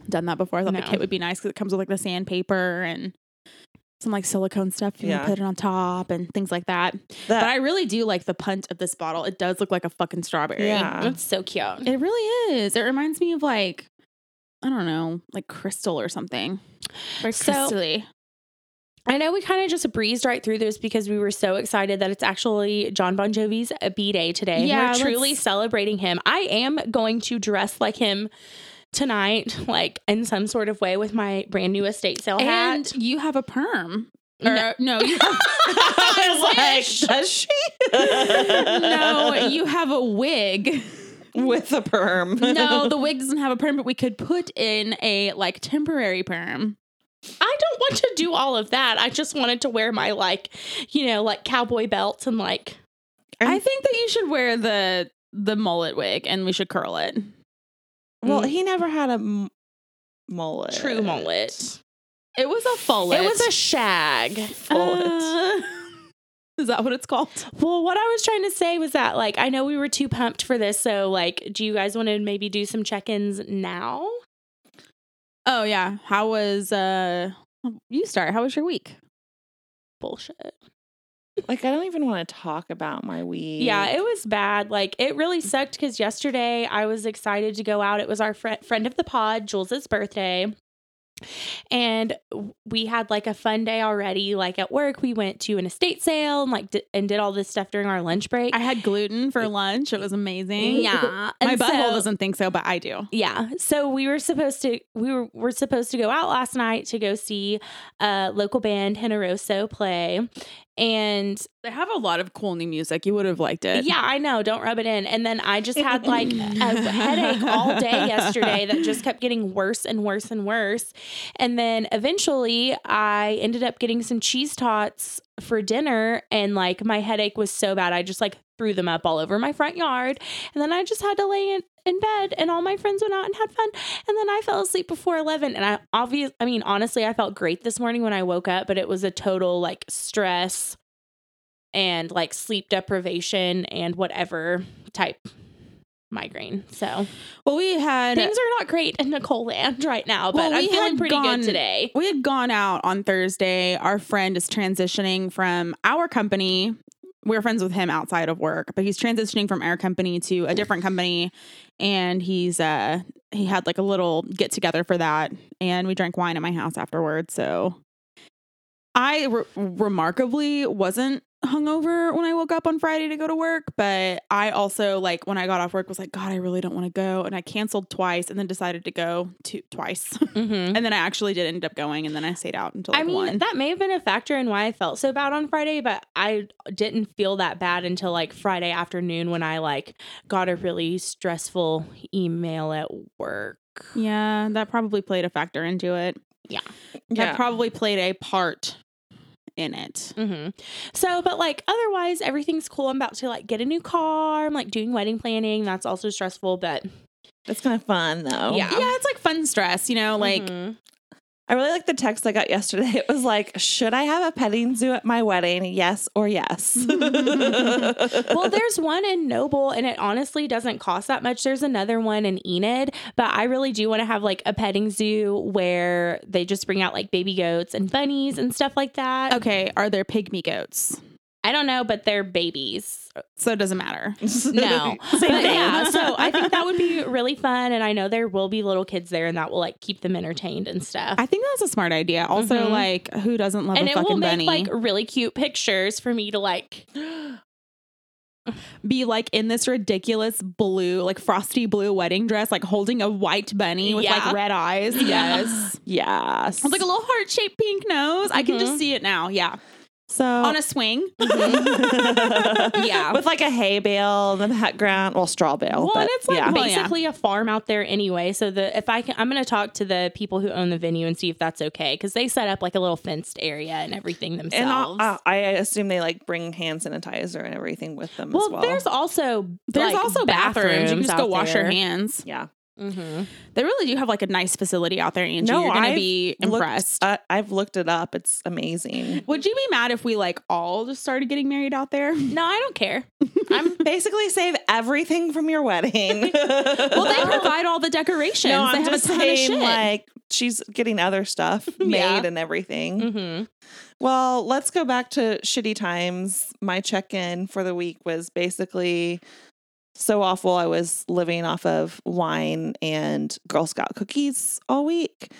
done that before. I thought the kit would be nice because it comes with like the sandpaper and some like silicone stuff. You Yeah. can put it on top and things like that. That- But I really do like the punt of this bottle. It does look like a fucking strawberry. Yeah. It's so cute. It really is. It reminds me of like, I don't know, like crystal or something. Very So- crystally. I know we kind of just breezed right through this because we were so excited that it's actually John Bon Jovi's uh, B day today. Yeah, we're truly let's- celebrating him. I am going to dress like him tonight, like in some sort of way with my brand new estate sale And hat. you have a perm. Or, No. no, you [LAUGHS] have, I was [LAUGHS] wish. like, does she? no, you have a wig. With a perm. No, the [LAUGHS] wig doesn't have a perm, but we could put in a like temporary perm. I don't want to do all of that. I just wanted to wear my like, you know, like cowboy belts and like I think that you should wear the the mullet wig and we should curl it. well, Mm. he never had a m- mullet. true mullet. It was a fullet. It was a shag. Mullet. Uh, [LAUGHS] is that what it's called? Well, what I was trying to say was that, like, I know we were too pumped for this. So, like, do you guys want to maybe do some check ins now? Oh yeah. How was uh you start? How was your week? Bullshit. like, I don't even want to talk about my week. Yeah, it was bad. Like, it really sucked because yesterday I was excited to go out. It was our fri friend of the pod, Jules's birthday. And we had like a fun day already. Like at work, we went to an estate sale and like di- and did all this stuff during our lunch break. I had gluten for lunch. It was amazing. yeah, My and butthole so- doesn't think so, but I do. Yeah. So we were supposed to we were were supposed to go out last night to go see a local band Generoso play. And They have a lot of cool new music. You would have liked it. yeah, I know, don't rub it in. And then I just had [LAUGHS] like a headache all day yesterday that just kept getting worse and worse and worse. And then eventually I ended up getting some cheese tots for dinner and like my headache was so bad I just like threw them up all over my front yard. And then I just had to lay in, in bed and all my friends went out and had fun. And then I fell asleep before 11 and I obvious I mean honestly I felt great this morning when I woke up, but it was a total like stress and like sleep deprivation and whatever type migraine. So Well, we had things are not great in Nicole land [LAUGHS] right now, but Well, I'm we feeling had pretty gone- good today. we had gone out on Thursday. Our friend is transitioning from our company. We're friends with him outside of work, but he's transitioning from our company to a different company and he's uh he had like a little get together for that and we drank wine at my house afterwards. So I re- remarkably wasn't hungover when I woke up on Friday to go to work, but I also like when I got off work was like, God, I really don't want to go, and I canceled twice, and then decided to go to twice, Mm-hmm. [LAUGHS] and then I actually did end up going, and then I stayed out until like I mean, one. that may have been a factor in why I felt so bad on Friday, but I didn't feel that bad until like Friday afternoon when I like got a really stressful email at work. yeah, that probably played a factor into it. yeah. That probably played a part in it. hmm So, but like otherwise, everything's cool. I'm about to like get a new car. I'm like doing wedding planning. That's also stressful, but It's kind of fun though. Yeah. Yeah, it's like fun stress, you know, like Mhm. I really like the text I got yesterday. [LAUGHS] It was like, should I have a petting zoo at my wedding? Yes or yes. [LAUGHS] well, [LAUGHS] there's one in Noble, and it honestly doesn't cost that much. There's another one in Enid, but I really do want to have like a petting zoo where they just bring out like baby goats and bunnies and stuff like that. okay, are there pygmy goats? I don't know, but they're babies. So it doesn't matter. [LAUGHS] No, yeah. [LAUGHS] So I think that would be really fun, and I know there will be little kids there, and that will like keep them entertained and stuff. I think that's a smart idea. Also, Mhm. like, who doesn't love and a it will fucking make bunny? like really cute pictures for me to like. [GASPS] Be like in this ridiculous blue, like frosty blue wedding dress, like holding a white bunny with Yeah. like red eyes. [LAUGHS] Yes. [GASPS] yes. With like a little heart shaped pink nose. I can just see it now. Yeah. So On a swing. Mm-hmm. [LAUGHS] Yeah. with like a hay bale in the background, well, straw bale. Well, but and it's like yeah. Well, yeah. basically a farm out there anyway. So the if I can, I'm going to talk to the people who own the venue and see if that's okay because they set up like a little fenced area and everything and themselves. I, I assume they like bring hand sanitizer and everything with them well, as well. there's also There's like, also bathrooms. You can just go wash your hands. yeah. Mm-hmm. They really do have like a nice facility out there, Angie. No, You're gonna I've be looked- impressed. I, I've looked it up. It's amazing. Would you be mad if we like all just started getting married out there? [LAUGHS] No, I don't care. [LAUGHS] I'm basically save everything from your wedding. [LAUGHS] Well, they provide all the decorations. no, I'm have just a ton of saying, shit. like she's getting other stuff made Yeah. and everything. Mm-hmm. Well, let's go back to shitty times. My check in for the week was basically so awful. I was living off of wine and Girl Scout cookies all week.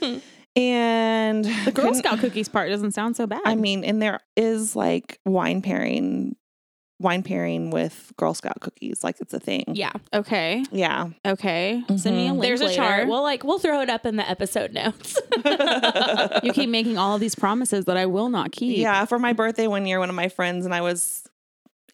[LAUGHS] and the Girl Scout cookies part doesn't sound so bad. I mean, and there is like wine pairing, wine pairing with Girl Scout cookies. Like it's a thing. Yeah, okay, Yeah. okay. Send me a Mhm. link. there's a chart. We'll like we'll throw it up in the episode notes. [LAUGHS] you keep making all of these promises that I will not keep. Yeah, for my birthday one year, one of my friends and I was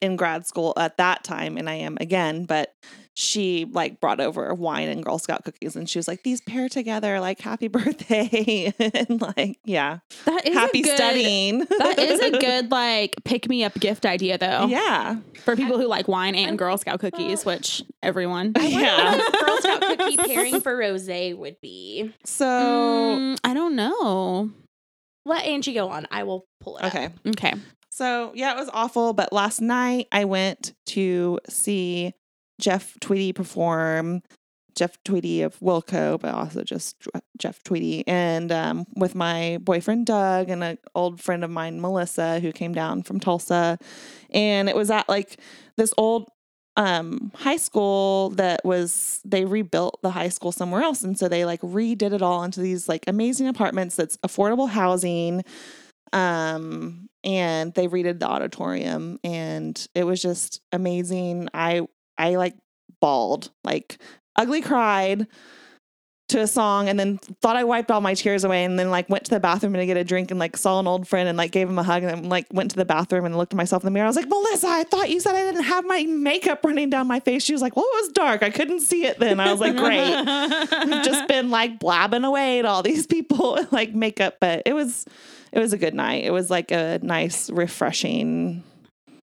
in grad school at that time, and I am again, but she like brought over wine and Girl Scout cookies, and she was like, "These pair together, like happy [LAUGHS] birthday," and like, yeah, that is happy a good, studying. That is a [LAUGHS] good like pick me up gift idea though. yeah, For people who like wine and Girl Scout cookies, which everyone. [LAUGHS] yeah. Girl Scout cookie pairing for rosé would be. So Mm, I don't know. Let Angie go on. I will pull it. up. okay, Okay. So yeah, it was awful. But last night I went to see Jeff Tweedy perform. Jeff Tweedy of Wilco, but also just Jeff Tweedy, and um, with my boyfriend Doug and an old friend of mine Melissa, who came down from Tulsa, and it was at like this old um high school that was they rebuilt the high school somewhere else and so they like redid it all into these like amazing apartments that's affordable housing um and they redid the auditorium and it was just amazing. I i like bawled like ugly cried to a song and then thought I wiped all my tears away and then like went to the bathroom to get a drink and like saw an old friend and like gave him a hug and then like went to the bathroom and looked at myself in the mirror. I was like, Melissa, I thought you said I didn't have my makeup running down my face. She was like, Well, it was dark. I couldn't see it then. I was like, Great. [LAUGHS] I've just been like blabbing away at all these people [LAUGHS] like makeup, but it was it was a good night. It was like a nice, refreshing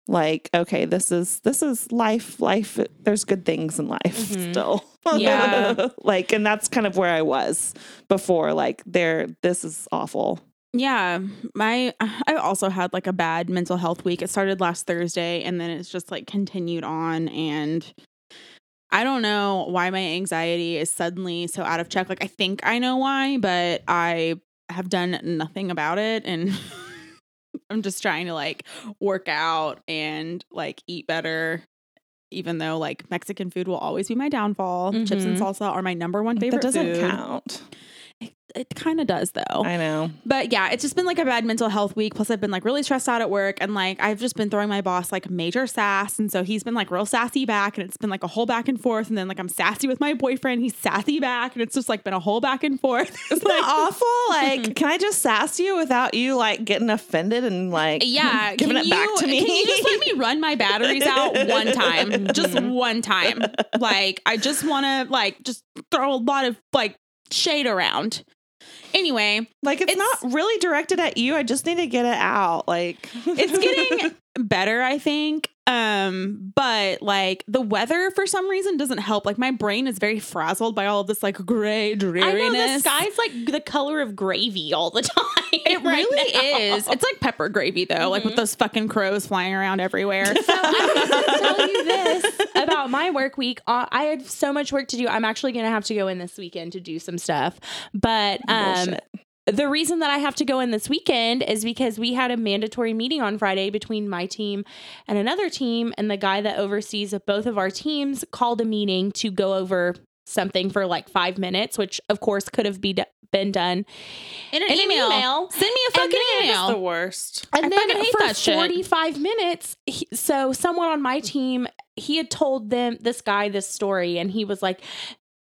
like okay this is this is life life there's good things in life Mhm. still Yeah. [LAUGHS] like and that's kind of where i was before like there this is awful Yeah, my I also had like a bad mental health week. It started last Thursday and then it's just like continued on and I don't know why my anxiety is suddenly so out of check. Like I think I know why, but I have done nothing about it and [LAUGHS] I'm just trying to like work out and like eat better even though like Mexican food will always be my downfall. Chips and Mhm. salsa are my number one favorite that doesn't food. count It, kind of does though. i know But yeah, it's just been like a bad mental health week. Plus, I've been like really stressed out at work, and like I've just been throwing my boss like major sass, and so he's been like real sassy back, and it's been like a whole back and forth. And then like I'm sassy with my boyfriend, he's sassy back, and it's just like been a whole back and forth. It's [LAUGHS] isn't that awful [LAUGHS] like can i just sass you without you like getting offended and like yeah, [LAUGHS] giving can it back to me Can you just let me run my batteries out one time, just one time? Like I just want to like just throw a lot of like shade around. Anyway, like it's, It's- not really directed at you. I just need to get it out like. It's getting [LAUGHS] better i think um but like the weather for some reason doesn't help like my brain is very frazzled by all of this like gray I dreariness know the sky's like the color of gravy all the [LAUGHS] time. it right really now. is it's like pepper gravy though like with those fucking crows flying around everywhere So to tell you [LAUGHS] this about my work week. Uh, I had so much work to do. I'm actually going to have to go in this weekend to do some stuff. But um. The reason that I have to go in this weekend is because we had a mandatory meeting on Friday between my team and another team. And the guy that oversees both of our teams called a meeting to go over something for like five minutes, which of course could have be d- been done in in an email. send me a fucking email the worst And I then fucking hate for that shit. 45 minutes, he, so someone on my team, he had told them, this guy, this story, and he was like,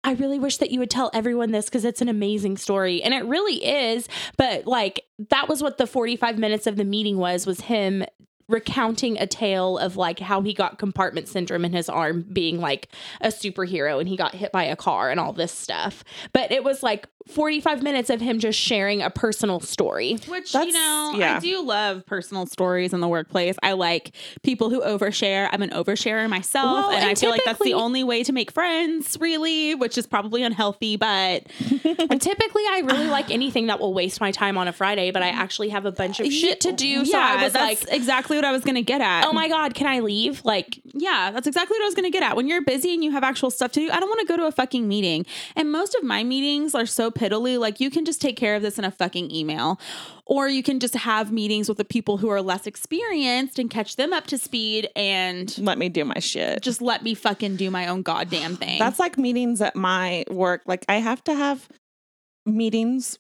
I really wish that you would tell everyone this because it's an amazing story. And it really is. But like, that was what the 45 minutes of the meeting was, was him recounting a tale of like how he got compartment syndrome in his arm being like a superhero and he got hit by a car and all this stuff but it was like 45 minutes of him just sharing a personal story Which, you know, yeah. I do love personal stories in the workplace. I like people who overshare. I'm an oversharer myself. Well, and, and I feel like that's the only way to make friends, really, which is probably unhealthy, but [LAUGHS] and typically i really like anything that will waste my time on a friday but i actually have a bunch of shit to do so i was that's like exactly what I was going to get at. oh my god can i leave like Yeah, that's exactly what I was going to get at. When you're busy and you have actual stuff to do, I don't want to go to a fucking meeting. And most of my meetings are so piddly, like you can just take care of this in a fucking email. Or you can just have meetings with the people who are less experienced and catch them up to speed and Let me do my shit. just let me fucking do my own goddamn thing. That's like meetings at my work. Like I have to have meetings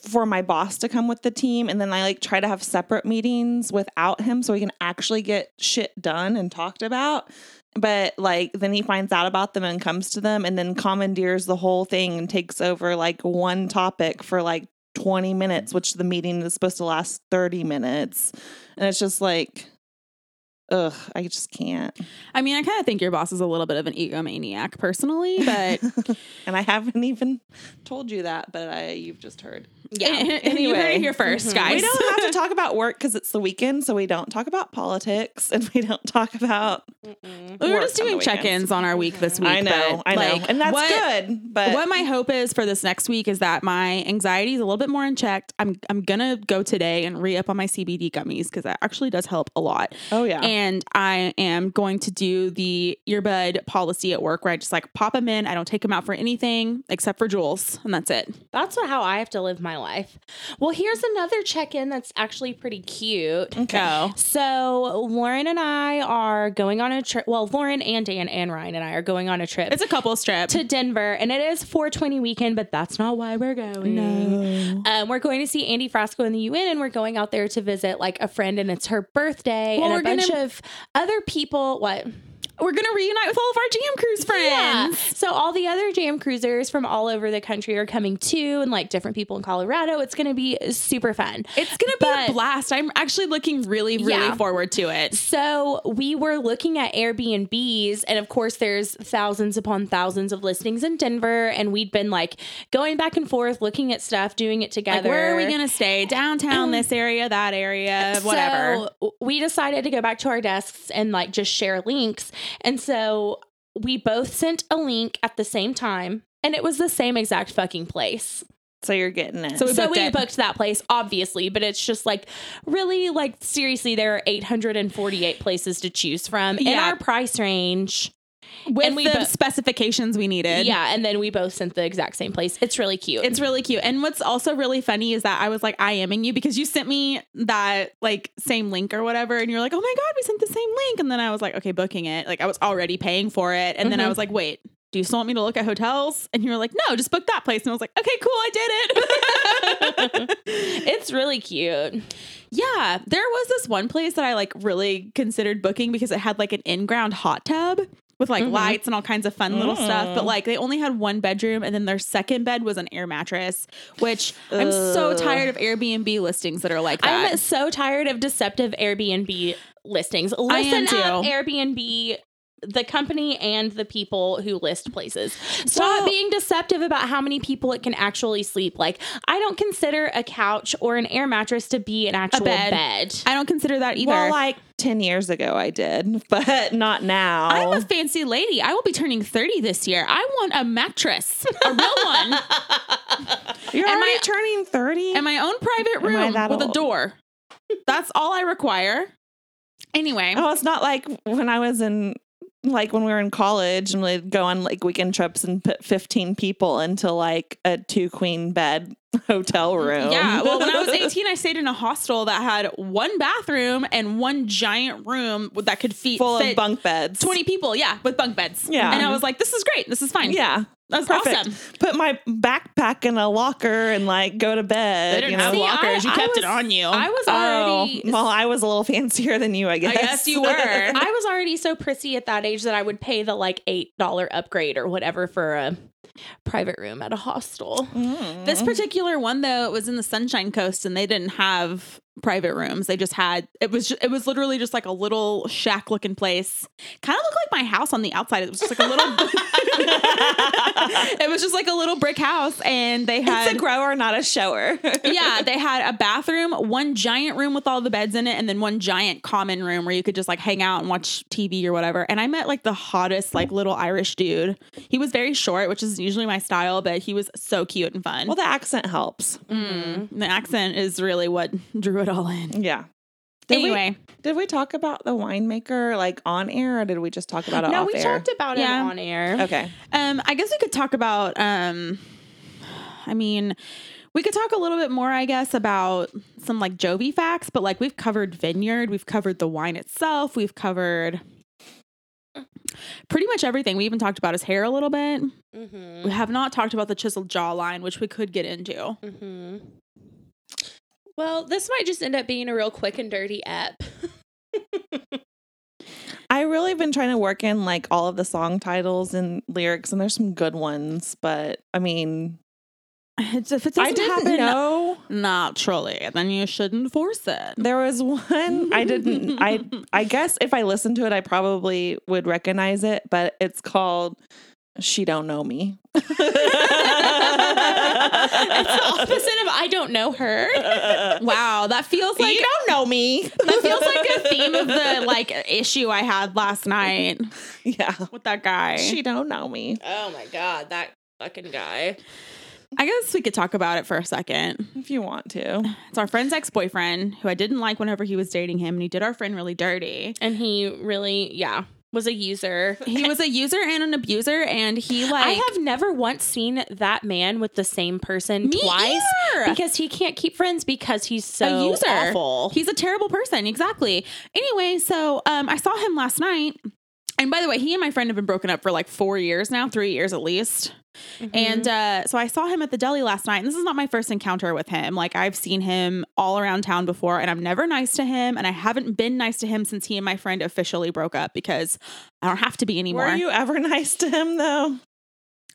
for my boss to come with the team and then I like try to have separate meetings without him so we can actually get shit done and talked about. But like then he finds out about them and comes to them and then commandeers the whole thing and takes over like one topic for like 20 minutes, which the meeting is supposed to last 30 minutes. And it's just like ugh, I just can't. I mean, I kind of think your boss is a little bit of an egomaniac personally, but [LAUGHS] and I haven't even told you that, but I, you've just heard. yeah. Anyway, [LAUGHS] you heard it here 1st Mhm. guys. We don't have to talk about work because it's the weekend, so we don't talk about politics and we don't talk about. we were just doing check-ins on our week this week. I know, but, I know, like, and that's what- good. But what my hope is for this next week is that my anxiety is a little bit more unchecked. I'm I'm gonna go today and re up on my CBD gummies because that actually does help a lot. oh yeah, And I am going to do the earbud policy at work where I just like pop them in. I don't take them out for anything except for Jules, and that's it. That's how I have to live my life. Well, here's another check in that's actually pretty cute. Go. So, Lauren and I are going on a trip. Well, Lauren and Dan and Ryan and I are going on a trip It's a couple trip to Denver, and it is 420 weekend, but that's not why we're going. no. Um, we're going to see Andy Frasco in the UN, and we're going out there to visit like a friend, and it's her birthday, Well, and we're a bunch gonna- of other people. What? We're gonna reunite with all of our Jam Cruise friends. Yeah. So all the other jam cruisers from all over the country are coming too, and like different people in Colorado. It's going to be super fun. It's gonna be But- a blast. I'm actually looking really, really Yeah. forward to it. So we were looking at Airbnbs, and of course, there's thousands upon thousands of listings in Denver, and we'd been like going back and forth, looking at stuff, doing it together. Like, where are we gonna stay? Downtown, this [CLEARS THROAT] area, that area, whatever. So we decided to go back to our desks and like just share links. And so we both sent a link at the same time, and it was the same exact fucking place. so you're getting it. So we so booked we it. booked that place, obviously, but it's just like really like seriously, there are 848 places to choose from in our price range. With and we the bo- specifications we needed. Yeah, and then we both sent the exact same place. It's really cute. It's really cute. And what's also really funny is that I was like IMing you because you sent me that like same link or whatever. And you're like, oh my God, we sent the same link. And then I was like, okay, booking it. Like I was already paying for it. And then I Mhm. was like, wait, do you still want me to look at hotels? And you were like, no, just book that place. And I was like, okay, cool, I did it. [LAUGHS] it's really cute. yeah. There was this one place that I like really considered booking because it had like an in ground hot tub. With like Mhm. lights and all kinds of fun little stuff, but Mm. like they only had one bedroom, and then their second bed was an air mattress, which I'm so tired of Airbnb listings that are like that. I'm so tired of deceptive Airbnb listings. Listen I am up, too. Airbnb, the company and the people who list places. Stop Well- being deceptive about how many people it can actually sleep. Like, I don't consider a couch or an air mattress to be an actual bed. bed. I don't consider that either. well, like ten years ago, I did, [LAUGHS] but not now. I'm a fancy lady. I will be turning 30 this year. I want a mattress, a real one, [LAUGHS] You're Am already I- turning thirty. and my own private room with a door. That's all I require. Anyway, Oh, it's not like when I was in like when we were in college and we'd go on like weekend trips and put 15 people into like a two queen bed [LAUGHS] hotel mm, room. yeah. Well, when I was [LAUGHS] 18, I stayed in a hostel that had one bathroom and one giant room that could feed full fit of bunk beds. 20 people. Yeah, with bunk beds. Yeah. And I was like, this is great. This is fine. Yeah. That's Perfect. awesome. Put my backpack in a locker and like go to bed. They didn't you know? have See, lockers. I- you I kept it on you. I was Oh, already. well, I was a little [LAUGHS] fancier than you, I guess. I guess you were. I was already so prissy at that age that I would pay the like eight dollar upgrade or whatever for a private room at a hostel. Mm. This particular one though, it was in the Sunshine Coast and they didn't have private rooms. They just had it was ju- it was literally just like a little shack looking place. Kind of looked like my house on the outside. It was just like a little [LAUGHS] It was just like a little brick house and they had it's a grower, not a shower. [LAUGHS] yeah, they had a bathroom, one giant room with all the beds in it, and then one giant common room where you could just like hang out and watch TV or whatever. And I met like the hottest, like little Irish dude. He was very short, which is usually my style, but he was so cute and fun. well, the accent helps. Mm, the accent is really what drew it all in. Yeah. Did we- anyway, Did we talk about the winemaker like on air or did we just talk about it no, off we air? talked about Yeah. it on air. okay. um, I guess we could talk about. Um, I mean, we could talk a little bit more, I guess, about some like Jovi facts. But like we've covered vineyard, we've covered the wine itself, we've covered pretty much everything. We even talked about his hair a little bit. Mm-hmm. We have not talked about the chiseled jawline, which we could get into. Mm-hmm. Well, this might just end up being a real quick and dirty app. [LAUGHS] I really been trying to work in like all of the song titles and lyrics, and there's some good ones, but I mean, It's, if it I doesn't didn't happen know naturally, then you shouldn't force it. there was one I didn't. I I guess if I listened to it, I probably would recognize it, but it's called "She Don't Know Me." [LAUGHS] it's the opposite of I don't know her. Wow, that feels like you don't know me. that feels like a theme of the like issue I had last night yeah. with that guy. She don't know me. Oh my god, that fucking guy. I guess we could talk about it for a second. If you want to. It's our friend's ex boyfriend who I didn't like whenever he was dating him, and he did our friend really dirty. And he really, yeah, was a user. He [LAUGHS] was a user and an abuser, and he like I have never once seen that man with the same person twice either. because he can't keep friends because he's so a user. awful. He's a terrible person. Exactly. Anyway, so um, I saw him last night. And by the way, he and my friend have been broken up for like four years now, three years at least. And uh, so I saw him at the deli last night. And this is not my first encounter with him. Like I've seen him all around town before, and I'm never nice to him. And I haven't been nice to him since he and my friend officially broke up because I don't have to be anymore. Were you ever [LAUGHS] nice to him though?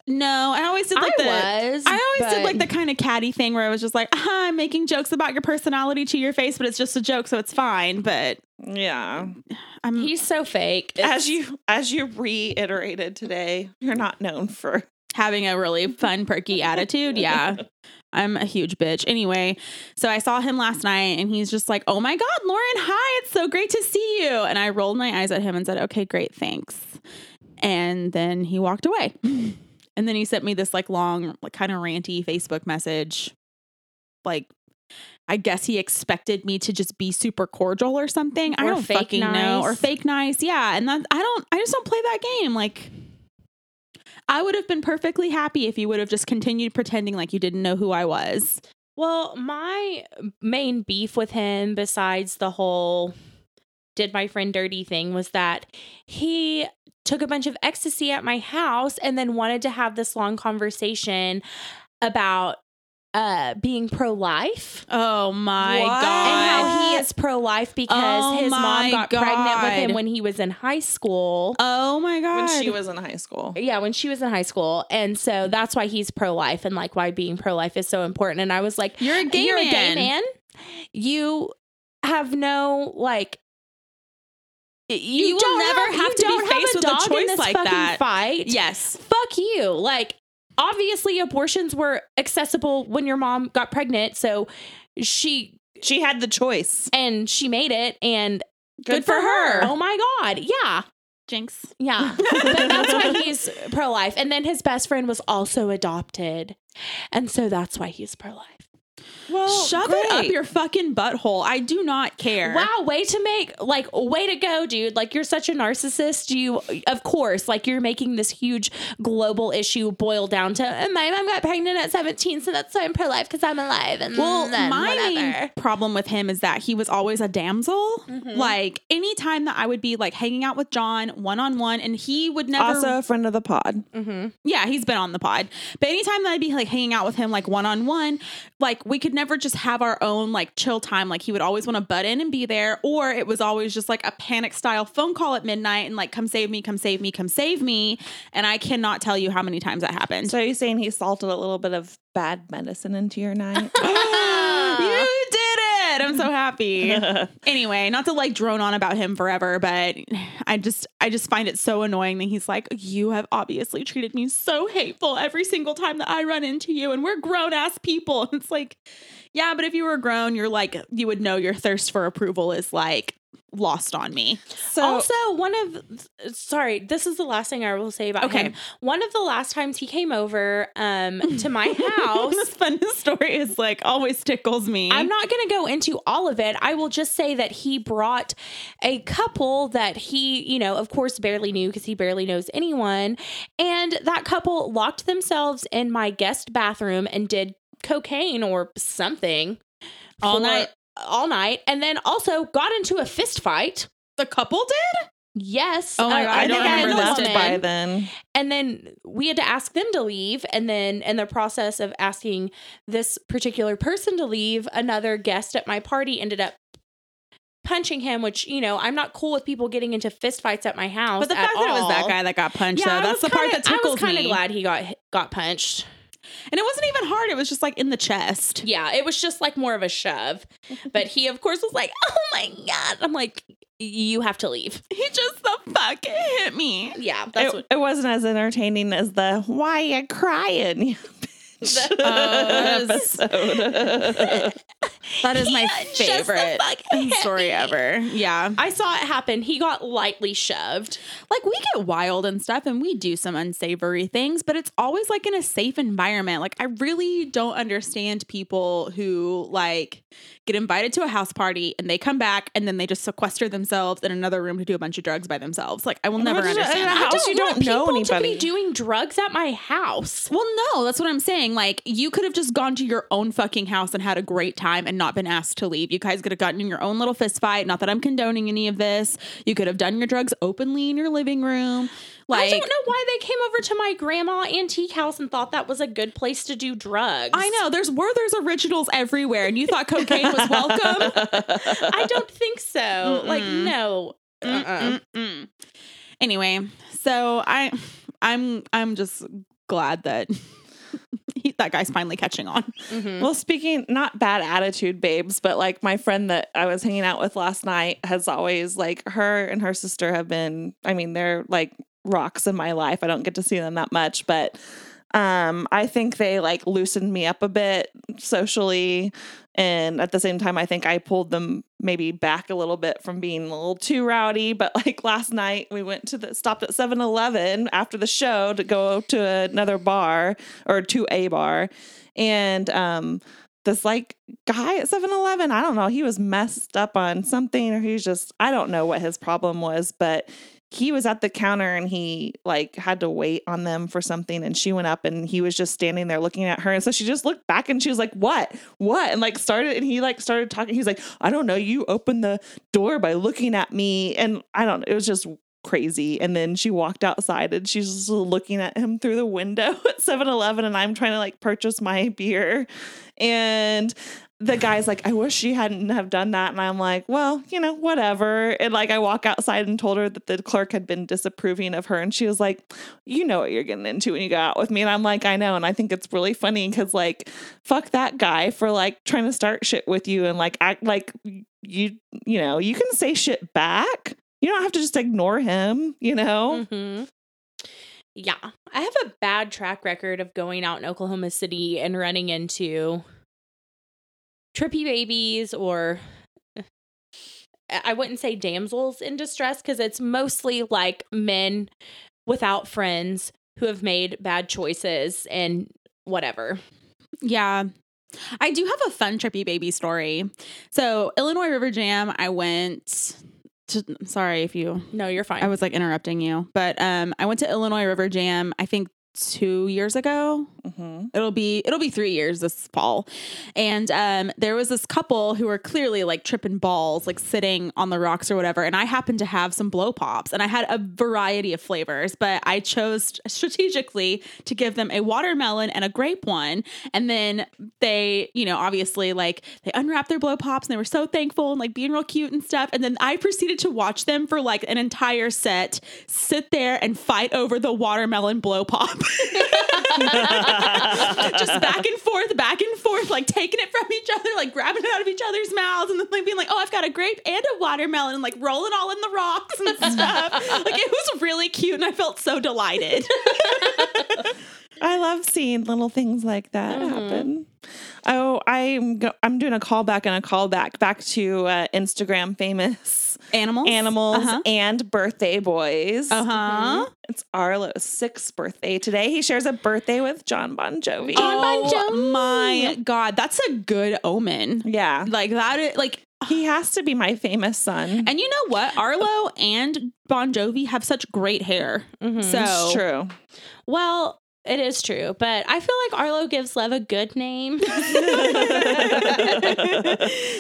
No, I always did like I the. was. I always did like the kind of catty thing where I was just like, ah, I'm making jokes about your personality to your face, but it's just a joke, so it's fine. But Yeah. I'm He's so fake. As you as you reiterated today, you're not known for having a really fun, perky attitude. [LAUGHS] Yeah. I'm a huge bitch. Anyway, so I saw him last night and he's just like, Oh my God, Lauren, hi, it's so great to see you. And I rolled my eyes at him and said, Okay, great, thanks. And then he walked away. [LAUGHS] And then he sent me this like long, like kind of ranty Facebook message. Like, I guess he expected me to just be super cordial or something. I don't fake fucking know. Or nice. fake nice. Yeah. And that, I don't, I just don't play that game. Like, I would have been perfectly happy if you would have just continued pretending like you didn't know who I was. Well, my main beef with him, besides the whole did my friend dirty thing, was that he took a bunch of ecstasy at my house and then wanted to have this long conversation about uh being pro-life Oh my What? and god. how he is pro-life because Oh his mom got pregnant with him when he was in high school. oh my god. when she was in high school. Yeah, when she was in high school. And so that's why he's pro life and like why being pro life is so important. And I was like, You're a gay You're a gay man. You have no like you, You don't never have you to be faced have with a choice like that. Fight. Yes. Fuck you. Like obviously abortions were accessible when your mom got pregnant. So she She had the choice. and she made it and Good, for, her. oh my God. Yeah. Jinx. Yeah. [LAUGHS] but that's why he's pro life. And then his best friend was also adopted. And so that's why he's pro life. Well, Shove it up your fucking butthole. I do not care. Wow, way to make like way to go, dude. Like you're such a narcissist. You of course, like you're making this huge global issue boil down to "Uh, my mom got pregnant at 17, so that's why I'm pro life because I'm alive. And Well, then my main problem with him is that he was always a damsel. Mhm. Like anytime that I would be like hanging out with John one on one, and he would never. also a friend of the pod. Mhm. yeah, he's been on the pod. But anytime that I'd be like hanging out with him like one on one, like we could never just have our own like chill time. Like he would always want to butt in and be there, or it was always just like a panic style phone call at midnight and like, come save me, come save me, come save me. And I cannot tell you how many times that happened. So are you saying he salted a little bit of bad medicine into your night? [LAUGHS] [LAUGHS] you I'm so happy. [LAUGHS] anyway, not to like drone on about him forever, but I just I just find it so annoying that he's like, you have obviously treated me so hateful every single time that I run into you, and we're grown ass people. [LAUGHS] It's like, yeah, but if you were grown, you're like you would know your thirst for approval is like lost on me. so also, one of sorry, this is the last thing I will say about Okay. him. One of the last times he came over um [LAUGHS] to my [LAUGHS] house. this fun story is like always tickles me. I'm not going to go into all of it. I will just say that he brought a couple that he, you know, of course, barely knew because he barely knows anyone. And that couple locked themselves in my guest bathroom and did cocaine or something All night? All night. And then also got into a fist fight. the couple did. Yes. Oh my uh, God, I, don't man remember and this. left woman. by then. And then we had to ask them to leave. And then, in the process of asking this particular person to leave, another guest at my party ended up punching him, which, you know, I'm not cool with people getting into fistfights at my house. But the at fact that it was that guy that got punched, Yeah, though, I that's was the part kinda- that tickles I was kind me. of glad he got got punched. And it wasn't even hard. It was just like in the chest. Yeah, it was just like more of a shove. But he, of course, was like, "Oh my god!" I'm like, "You have to leave." He just the fuck hit me. Yeah, that's It, what. it wasn't as entertaining as the "Why are you crying?" [LAUGHS] you [LAUGHS] bitch episode. [LAUGHS] That is my favorite [LAUGHS] story ever. Yeah. I saw it happen. He got lightly shoved. Like we get wild and stuff and we do some unsavory things, but it's always like in a safe environment. Like I really don't understand people who like get invited to a house party and they come back and then they just sequester themselves in another room to do a bunch of drugs by themselves. Like I will never does it- understand. in a that. house you don't want know people to anybody. be doing drugs at my house. Well, no, that's what I'm saying. Like, you could have just gone to your own fucking house and had a great time and not been asked to leave. You guys could have gotten in your own little fist fight. Not that I'm condoning any of this. You could have done your drugs openly in your living room. Like, I don't know why they came over to my grandma antique house and thought that was a good place to do drugs. I know there's Werther's originals everywhere, and you thought cocaine was [LAUGHS] welcome. I don't think so. Like, Mm-mm. no. Uh-uh. Anyway, so I, I'm, I'm just glad that [LAUGHS] he, that guy's finally catching on. Mhm. Well, speaking not bad attitude, babes, but like my friend that I was hanging out with last night has always like her and her sister have been. I mean, they're like rocks in my life. I don't get to see them that much, but um, I think they like loosened me up a bit socially, and at the same time, I think I pulled them maybe back a little bit from being a little too rowdy. But like last night, we went to the stopped at 7-Eleven after the show to go to another bar or to a bar, and um this like guy at 7-Eleven, I don't know, he was messed up on something or he's just I don't know what his problem was, but he was at the counter and he like had to wait on them for something and she went up and he was just standing there looking at her and so she just looked back and she was like what? What? and like started and he like started talking he's like i don't know you opened the door by looking at me and i don't it was just crazy and then she walked outside and she's just looking at him through the window [LAUGHS] at 7-eleven and i'm trying to like purchase my beer and the guy's like, I wish she hadn't have done that. And I'm like, well, you know, whatever. And like, I walk outside and told her that the clerk had been disapproving of her. And she was like, you know what you're getting into when you go out with me. And I'm like, I know. And I think it's really funny because like, fuck that guy for like trying to start shit with you and like act like you, you know, you can say shit back. You don't have to just ignore him, you know? hmm Yeah. I have a bad track record of going out in Oklahoma City and running into trippy babies or I I wouldn't say damsels in distress because it's mostly like men without friends who have made bad choices and whatever. Yeah. I do have a fun trippy baby story. So, Illinois River Jam, I went to sorry if you No, you're fine. I was like interrupting you, but um I went to Illinois River Jam I think two years ago. hmm It'll be it'll be three years this fall, and um, there was this couple who were clearly like tripping balls, like sitting on the rocks or whatever. And I happened to have some blow pops, and I had a variety of flavors, but I chose strategically to give them a watermelon and a grape one. And then they, you know, obviously like they unwrapped their blow pops, and they were so thankful and like being real cute and stuff. And then I proceeded to watch them for like an entire set, sit there and fight over the watermelon blow pop. [LAUGHS] [LAUGHS] just back and forth, back and forth, like taking it from each other, like grabbing it out of each other's mouths, and then like being like, "Oh, I've got a grape and a watermelon," and like rolling all in the rocks and stuff. like it was really cute, and I felt so delighted. [LAUGHS] I love seeing little things like that Mhm. happen. Oh, I'm go- I'm doing a callback and a callback back to uh, Instagram famous Animals, animals Uh and birthday boys. huh. Uh-huh. It's Arlo's sixth birthday today. He shares a birthday with John Bon Jovi. John Oh my god, that's a good omen. yeah, Like that, is, like he has to be my famous son. And you know what? Arlo and Bon Jovi have such great hair. Mhm. So it's true. Well, it is true, but I feel like Arlo gives Lev a good name. [LAUGHS]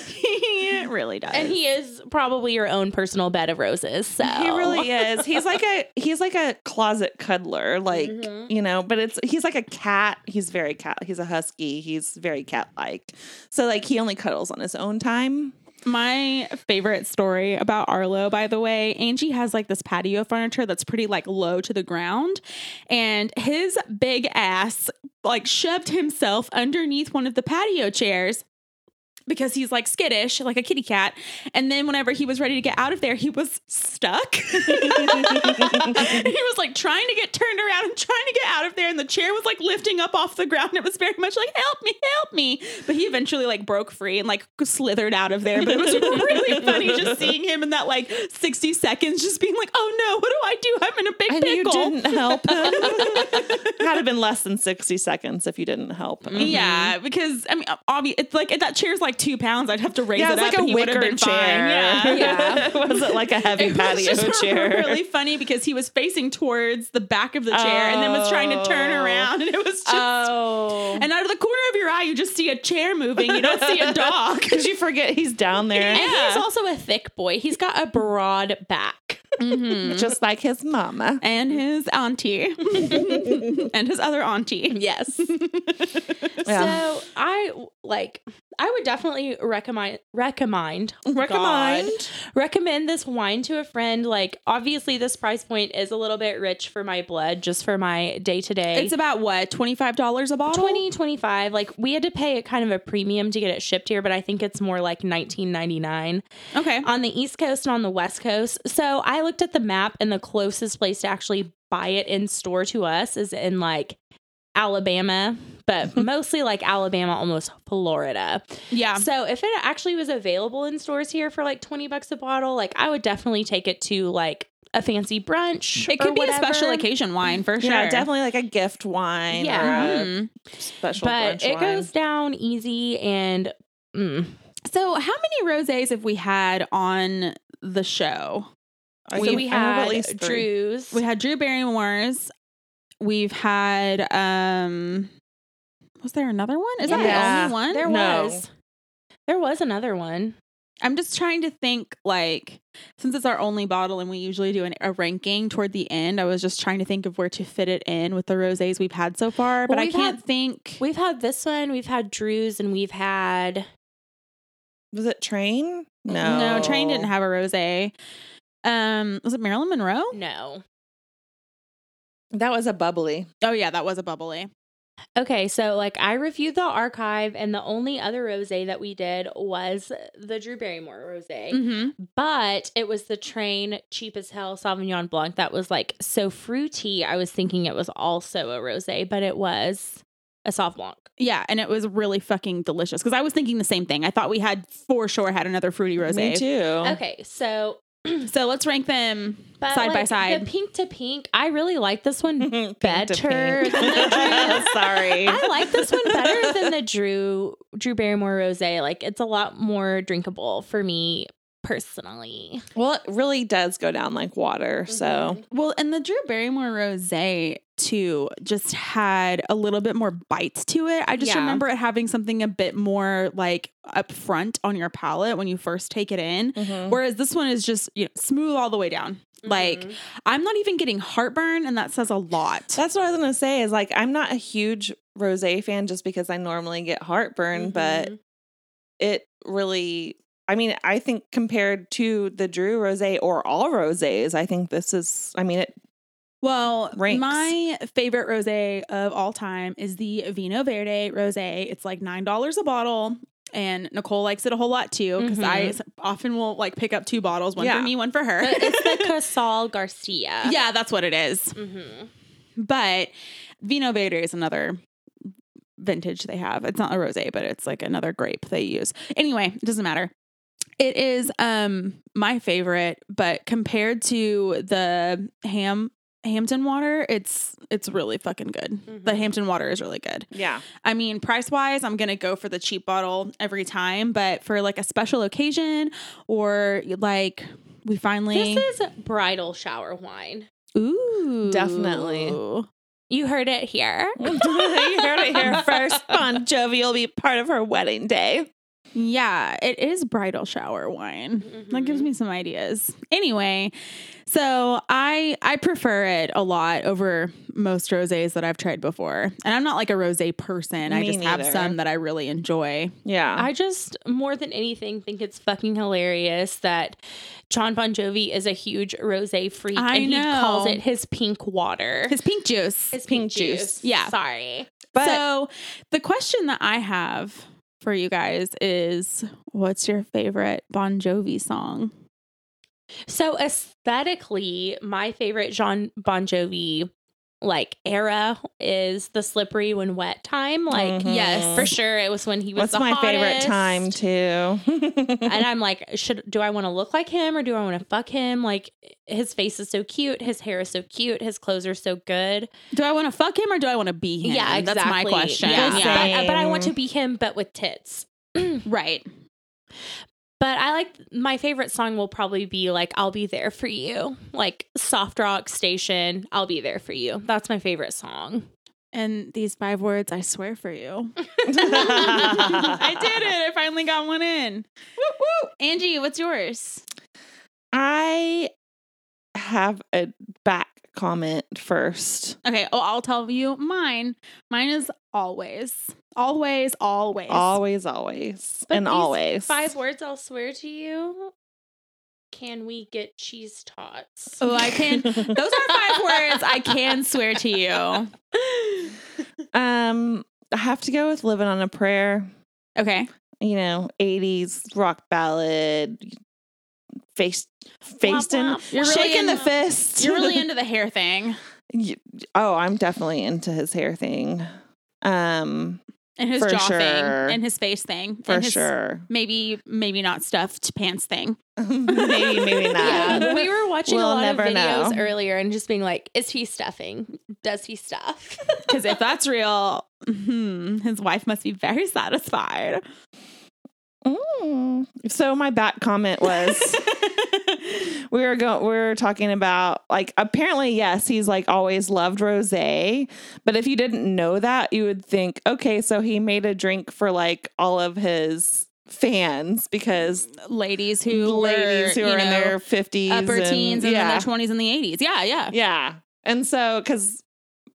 he really does. and he is probably your own personal bed of roses. So He really is. He's like a he's like a closet cuddler, like Mhm. you know. But it's he's like a cat. He's very cat. He's a husky. He's very cat like. So like he only cuddles on his own time. My favorite story about Arlo, by the way, Angie has like this patio furniture that's pretty like low to the ground. And his big ass like shoved himself underneath one of the patio chairs because he's like skittish, like a kitty cat. And then whenever he was ready to get out of there, he was stuck. [LAUGHS] he was like trying to get turned around and trying to get out of there. And the chair was like lifting up off the ground. It was very much like, help me, help me. But he eventually like broke free and like slithered out of there. But it was [LAUGHS] really funny just seeing him in that like 60 seconds, just being like, oh no, what do I do? I'm in a big And you didn't help. [LAUGHS] Had have been less than sixty seconds if you didn't help him. Yeah, because I mean, obvi- it's like that chair's like two pounds. I'd have to raise Yeah, it it's up like a and he wicker been chair. fine. Yeah, [LAUGHS] Yeah. [LAUGHS] it wasn't like a heavy It was patio [LAUGHS] chair. really funny because he was facing towards the back of the chair and then was trying to turn Oh. around, and it was just. Oh. and out of the corner of your eye, you just see a chair moving. You don't see a dog. Did you forget he's down there? And he's also a thick boy. He's got a broad back. Mhm. [LAUGHS] Just like his mama. And his auntie, [LAUGHS] and his other auntie. Yes. [LAUGHS] Yeah. So I like I would definitely recommend recommend Recommend. God, recommend this wine to a friend. Like obviously this price point is a little bit rich for my blood, just for my day to day. It's about what twenty five dollars a bottle. 20 25 like we had to pay a kind of a premium to get it shipped here but i think it's more like 19.99 Okay. on the east coast and on the west coast so i looked at the map and the closest place to actually buy it in store to us is in like alabama but [LAUGHS] mostly like alabama almost florida Yeah. so if it actually was available in stores here for like 20 bucks a bottle like i would definitely take it to like a fancy brunch It or could be a special occasion wine for sure. Yeah, definitely like a gift wine Yeah. or a Mhm. special but brunch it wine. goes down easy and mm, So, how many rosés have we had on the show? I so think we have had at least three. Drew's. We had Drew Barrymore's. We've had um was there another one? Is that Yeah. the only one? there No. was. There was another one. I'm just trying to think like since it's our only bottle and we usually do an, a ranking toward the end, I was just trying to think of where to fit it in with the rosés we've had so far, but Well, I can't had- think. We've had this one, we've had Drew's, and we've had Was it Train? No. no, Train didn't have a rosé. Um, was it Marilyn Monroe? no. That was a bubbly. Oh yeah, that was a bubbly. Okay, so like I reviewed the archive, and the only other rosé that we did was the Drew Barrymore rosé, Mm-hmm. but it was the Train cheap as hell Sauvignon Blanc that was like so fruity. I was thinking it was also a rosé, but it was a Sauv Blanc. Yeah, and it was really fucking delicious because I was thinking the same thing. I thought we had for sure had another fruity rosé. Me too. Okay, so [CLEARS THROAT] So let's rank them but side by side. the pink to pink, I really like this one [LAUGHS] better than the [LAUGHS] Drew. Sorry. [LAUGHS] I like this one better than the Drew Drew Barrymore rosé. Like it's a lot more drinkable for me personally. Well, it really does go down like water. So Mhm. well, and the Drew Barrymore rosé too just had a little bit more bites to it. I just Yeah. remember it having something a bit more like up front on your palate when you first take it in. Mhm. Whereas this one is just you know, smooth all the way down. Like Mhm. I'm not even getting heartburn, and that says a lot. That's what I was gonna say. Is like I'm not a huge rosé fan just because I normally get heartburn, but Mhm. it really. I mean, I think compared to the Drew rosé or all rosés, I think this is. I mean, it. Well, ranks. my favorite rosé of all time is the Vino Verde rosé. It's like nine dollars a bottle, and Nicole likes it a whole lot too because I Mhm. s- often will like pick up two bottles, one Yeah. for me, one for her. But it's the [LAUGHS] Casal Garcia. yeah, that's what it is. hmm But Vino Verde is another vintage they have. It's not a rosé, but it's like another grape they use. Anyway, it doesn't matter. It is um my favorite, but compared to the ham Hampton water, it's it's really fucking good. The Mhm. Hampton water is really good. Yeah. I mean, price wise, I'm gonna go for the cheap bottle every time, but for like a special occasion or like we finally This is bridal shower wine. ooh Definitely. You heard it here. [LAUGHS] you heard it here [LAUGHS] first. Bon Jovi will be part of her wedding day. Yeah, it is bridal shower wine. That mm-hmm. gives me some ideas. Anyway, so I I prefer it a lot over most rosés that I've tried before. And I'm not like a rosé person. I Me just have some that I really enjoy. Yeah. I just more than anything think it's fucking hilarious that John Bon Jovi is a huge rosé freak I and he calls it his pink water. His pink juice. His pink juice. Yeah. Sorry. but so the question that I have for you guys is what's your favorite Bon Jovi song? So aesthetically, my favorite John Bon Jovi like era is the slippery when wet time. Like Mhm. yes, for sure it was when he was What's the my favorite time too? [LAUGHS] and I'm like, should do I want to look like him or do I want to fuck him? Like his face is so cute, his hair is so cute, his clothes are so good. Do I want to fuck him or do I want to be him? Yeah, exactly. That's my question. Yeah, Yeah. But, but I want to be him, but with tits. [CLEARS THROAT] Right. But I like my favorite song will probably be like "I'll Be There for You," like soft rock station. "I'll Be There for You." That's my favorite song. And these five words, I swear for you. [LAUGHS] I did it. I finally got one in. Woo woo. Angie, what's yours? I have a back comment first. Okay. Oh, I'll tell you mine. Mine is always, always, always. Always, always, But and these always. Five words. I'll swear to you. Can we get cheese tots? Oh, I can. Those are five [LAUGHS] words I can swear to you. Um, I have to go with "Living on a Prayer." Okay. You know, '80s rock ballad. Face, faced in. You're really shaking the into- fist. You're really [LAUGHS] into the hair thing Y- oh, I'm definitely into his hair thing. Um, and his jaw sure. thing and his face thing. for and his sure. Maybe, maybe not stuffed pants thing. [LAUGHS] maybe, maybe [LAUGHS] not. Yeah, we were watching We'll a lot of videos know. earlier and just being like, "Is he stuffing? Does he stuff?" [LAUGHS] Because if that's real, hmm, his wife must be very satisfied. Mm. So my back comment was [LAUGHS] we were going we were talking about like apparently yes he's like always loved rosé but if you didn't know that you would think okay so he made a drink for like all of his fans because ladies who ladies who are in know, their 50s upper and- teens and yeah then their twenties and the eighties. Yeah, yeah. yeah and so because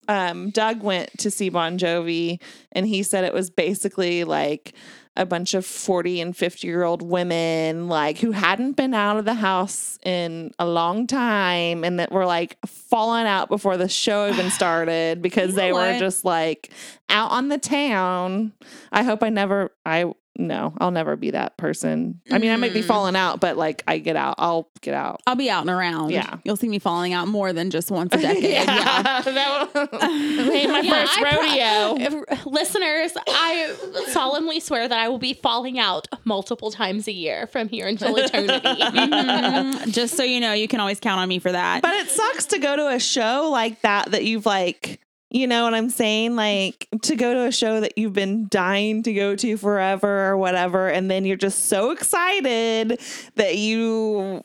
um Doug went to see Bon Jovi and he said it was basically like a bunch of 40 and 50 year old women like who hadn't been out of the house in a long time and that were like falling out before the show even [SIGHS] started because You they were just like out on the town. I hope I never I no, I'll never be that person. I mean, I might be Mm. falling out, but like I get out. I'll get out. I'll be out and around. Yeah. You'll see me falling out more than just once a [LAUGHS] decade. yeah. that was [LAUGHS] my [LAUGHS] Yeah, first I pro- rodeo. If- listeners, I solemnly swear that I will be falling out multiple times a year from here until eternity. Mhm. Just so you know, you can always count on me for that. But it sucks to go to a show like that that you've like, you know what I'm saying? Like to go to a show that you've been dying to go to forever or whatever, and then you're just so excited that you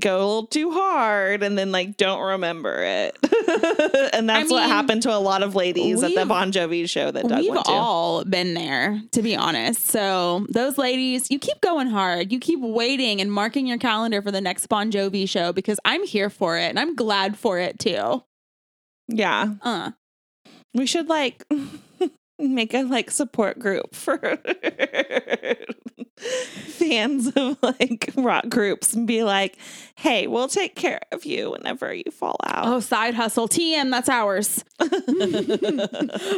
go a little too hard and then like don't remember it. [LAUGHS] and that's what mean, happened to a lot of ladies at the Bon Jovi show that Doug We've all been there, to be honest. So, those ladies, you keep going hard. You keep waiting and marking your calendar for the next Bon Jovi show because I'm here for it and I'm glad for it too. yeah. Uh, We should like [LAUGHS] make a like support group [LAUGHS] for fans of like rock groups and be like, hey, we'll take care of you whenever you fall out. oh, side hustle. TM, that's ours.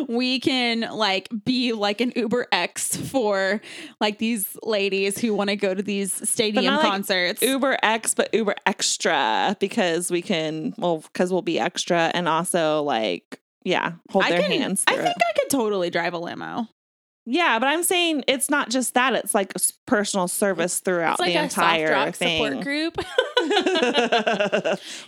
we can like be like an Uber X for like these ladies who want to go to these stadium not, like, concerts. Uber X, but Uber Extra because we can, well, because we'll be extra and also like, yeah, hold I their can, hands. I through think it. I could totally drive a limo. Yeah, but I'm saying it's not just that; it's like personal service throughout like the a soft entire [LAUGHS] [LAUGHS] rock thing. support group.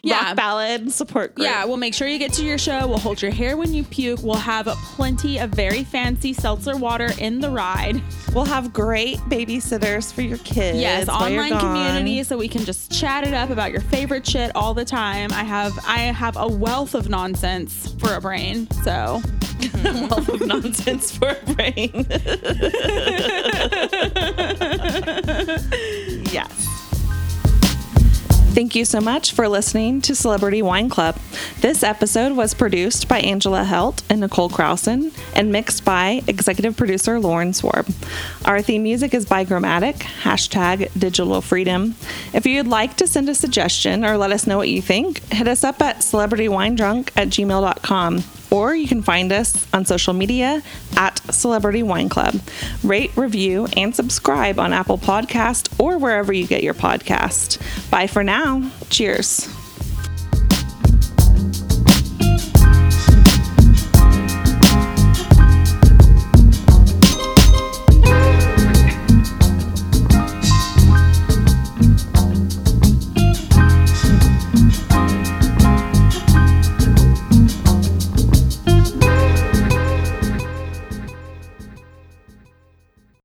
Yeah. Rock ballad support group. Yeah, we'll make sure you get to your show. We'll hold your hair when you puke. We'll have plenty of very fancy seltzer water in the ride. We'll have great babysitters for your kids. yes, online community so we can just chat it up about your favorite shit all the time. I have I have a wealth of nonsense for a brain. So a [LAUGHS] wealth of nonsense for a brain. [LAUGHS] yes. Thank you so much for listening to Celebrity Wine Club. This episode was produced by Angela Helt and Nicole Krausen and mixed by executive producer Lauren Swarb. Our theme music is by Gramatik, hashtag digital freedom. If you'd like to send a suggestion or let us know what you think, hit us up at celebritywinedrunk at gmail.com or you can find us on social media at Celebrity Wine Club. Rate, review, and subscribe on Apple Podcast or wherever you get your podcast. Bye for now. Cheers.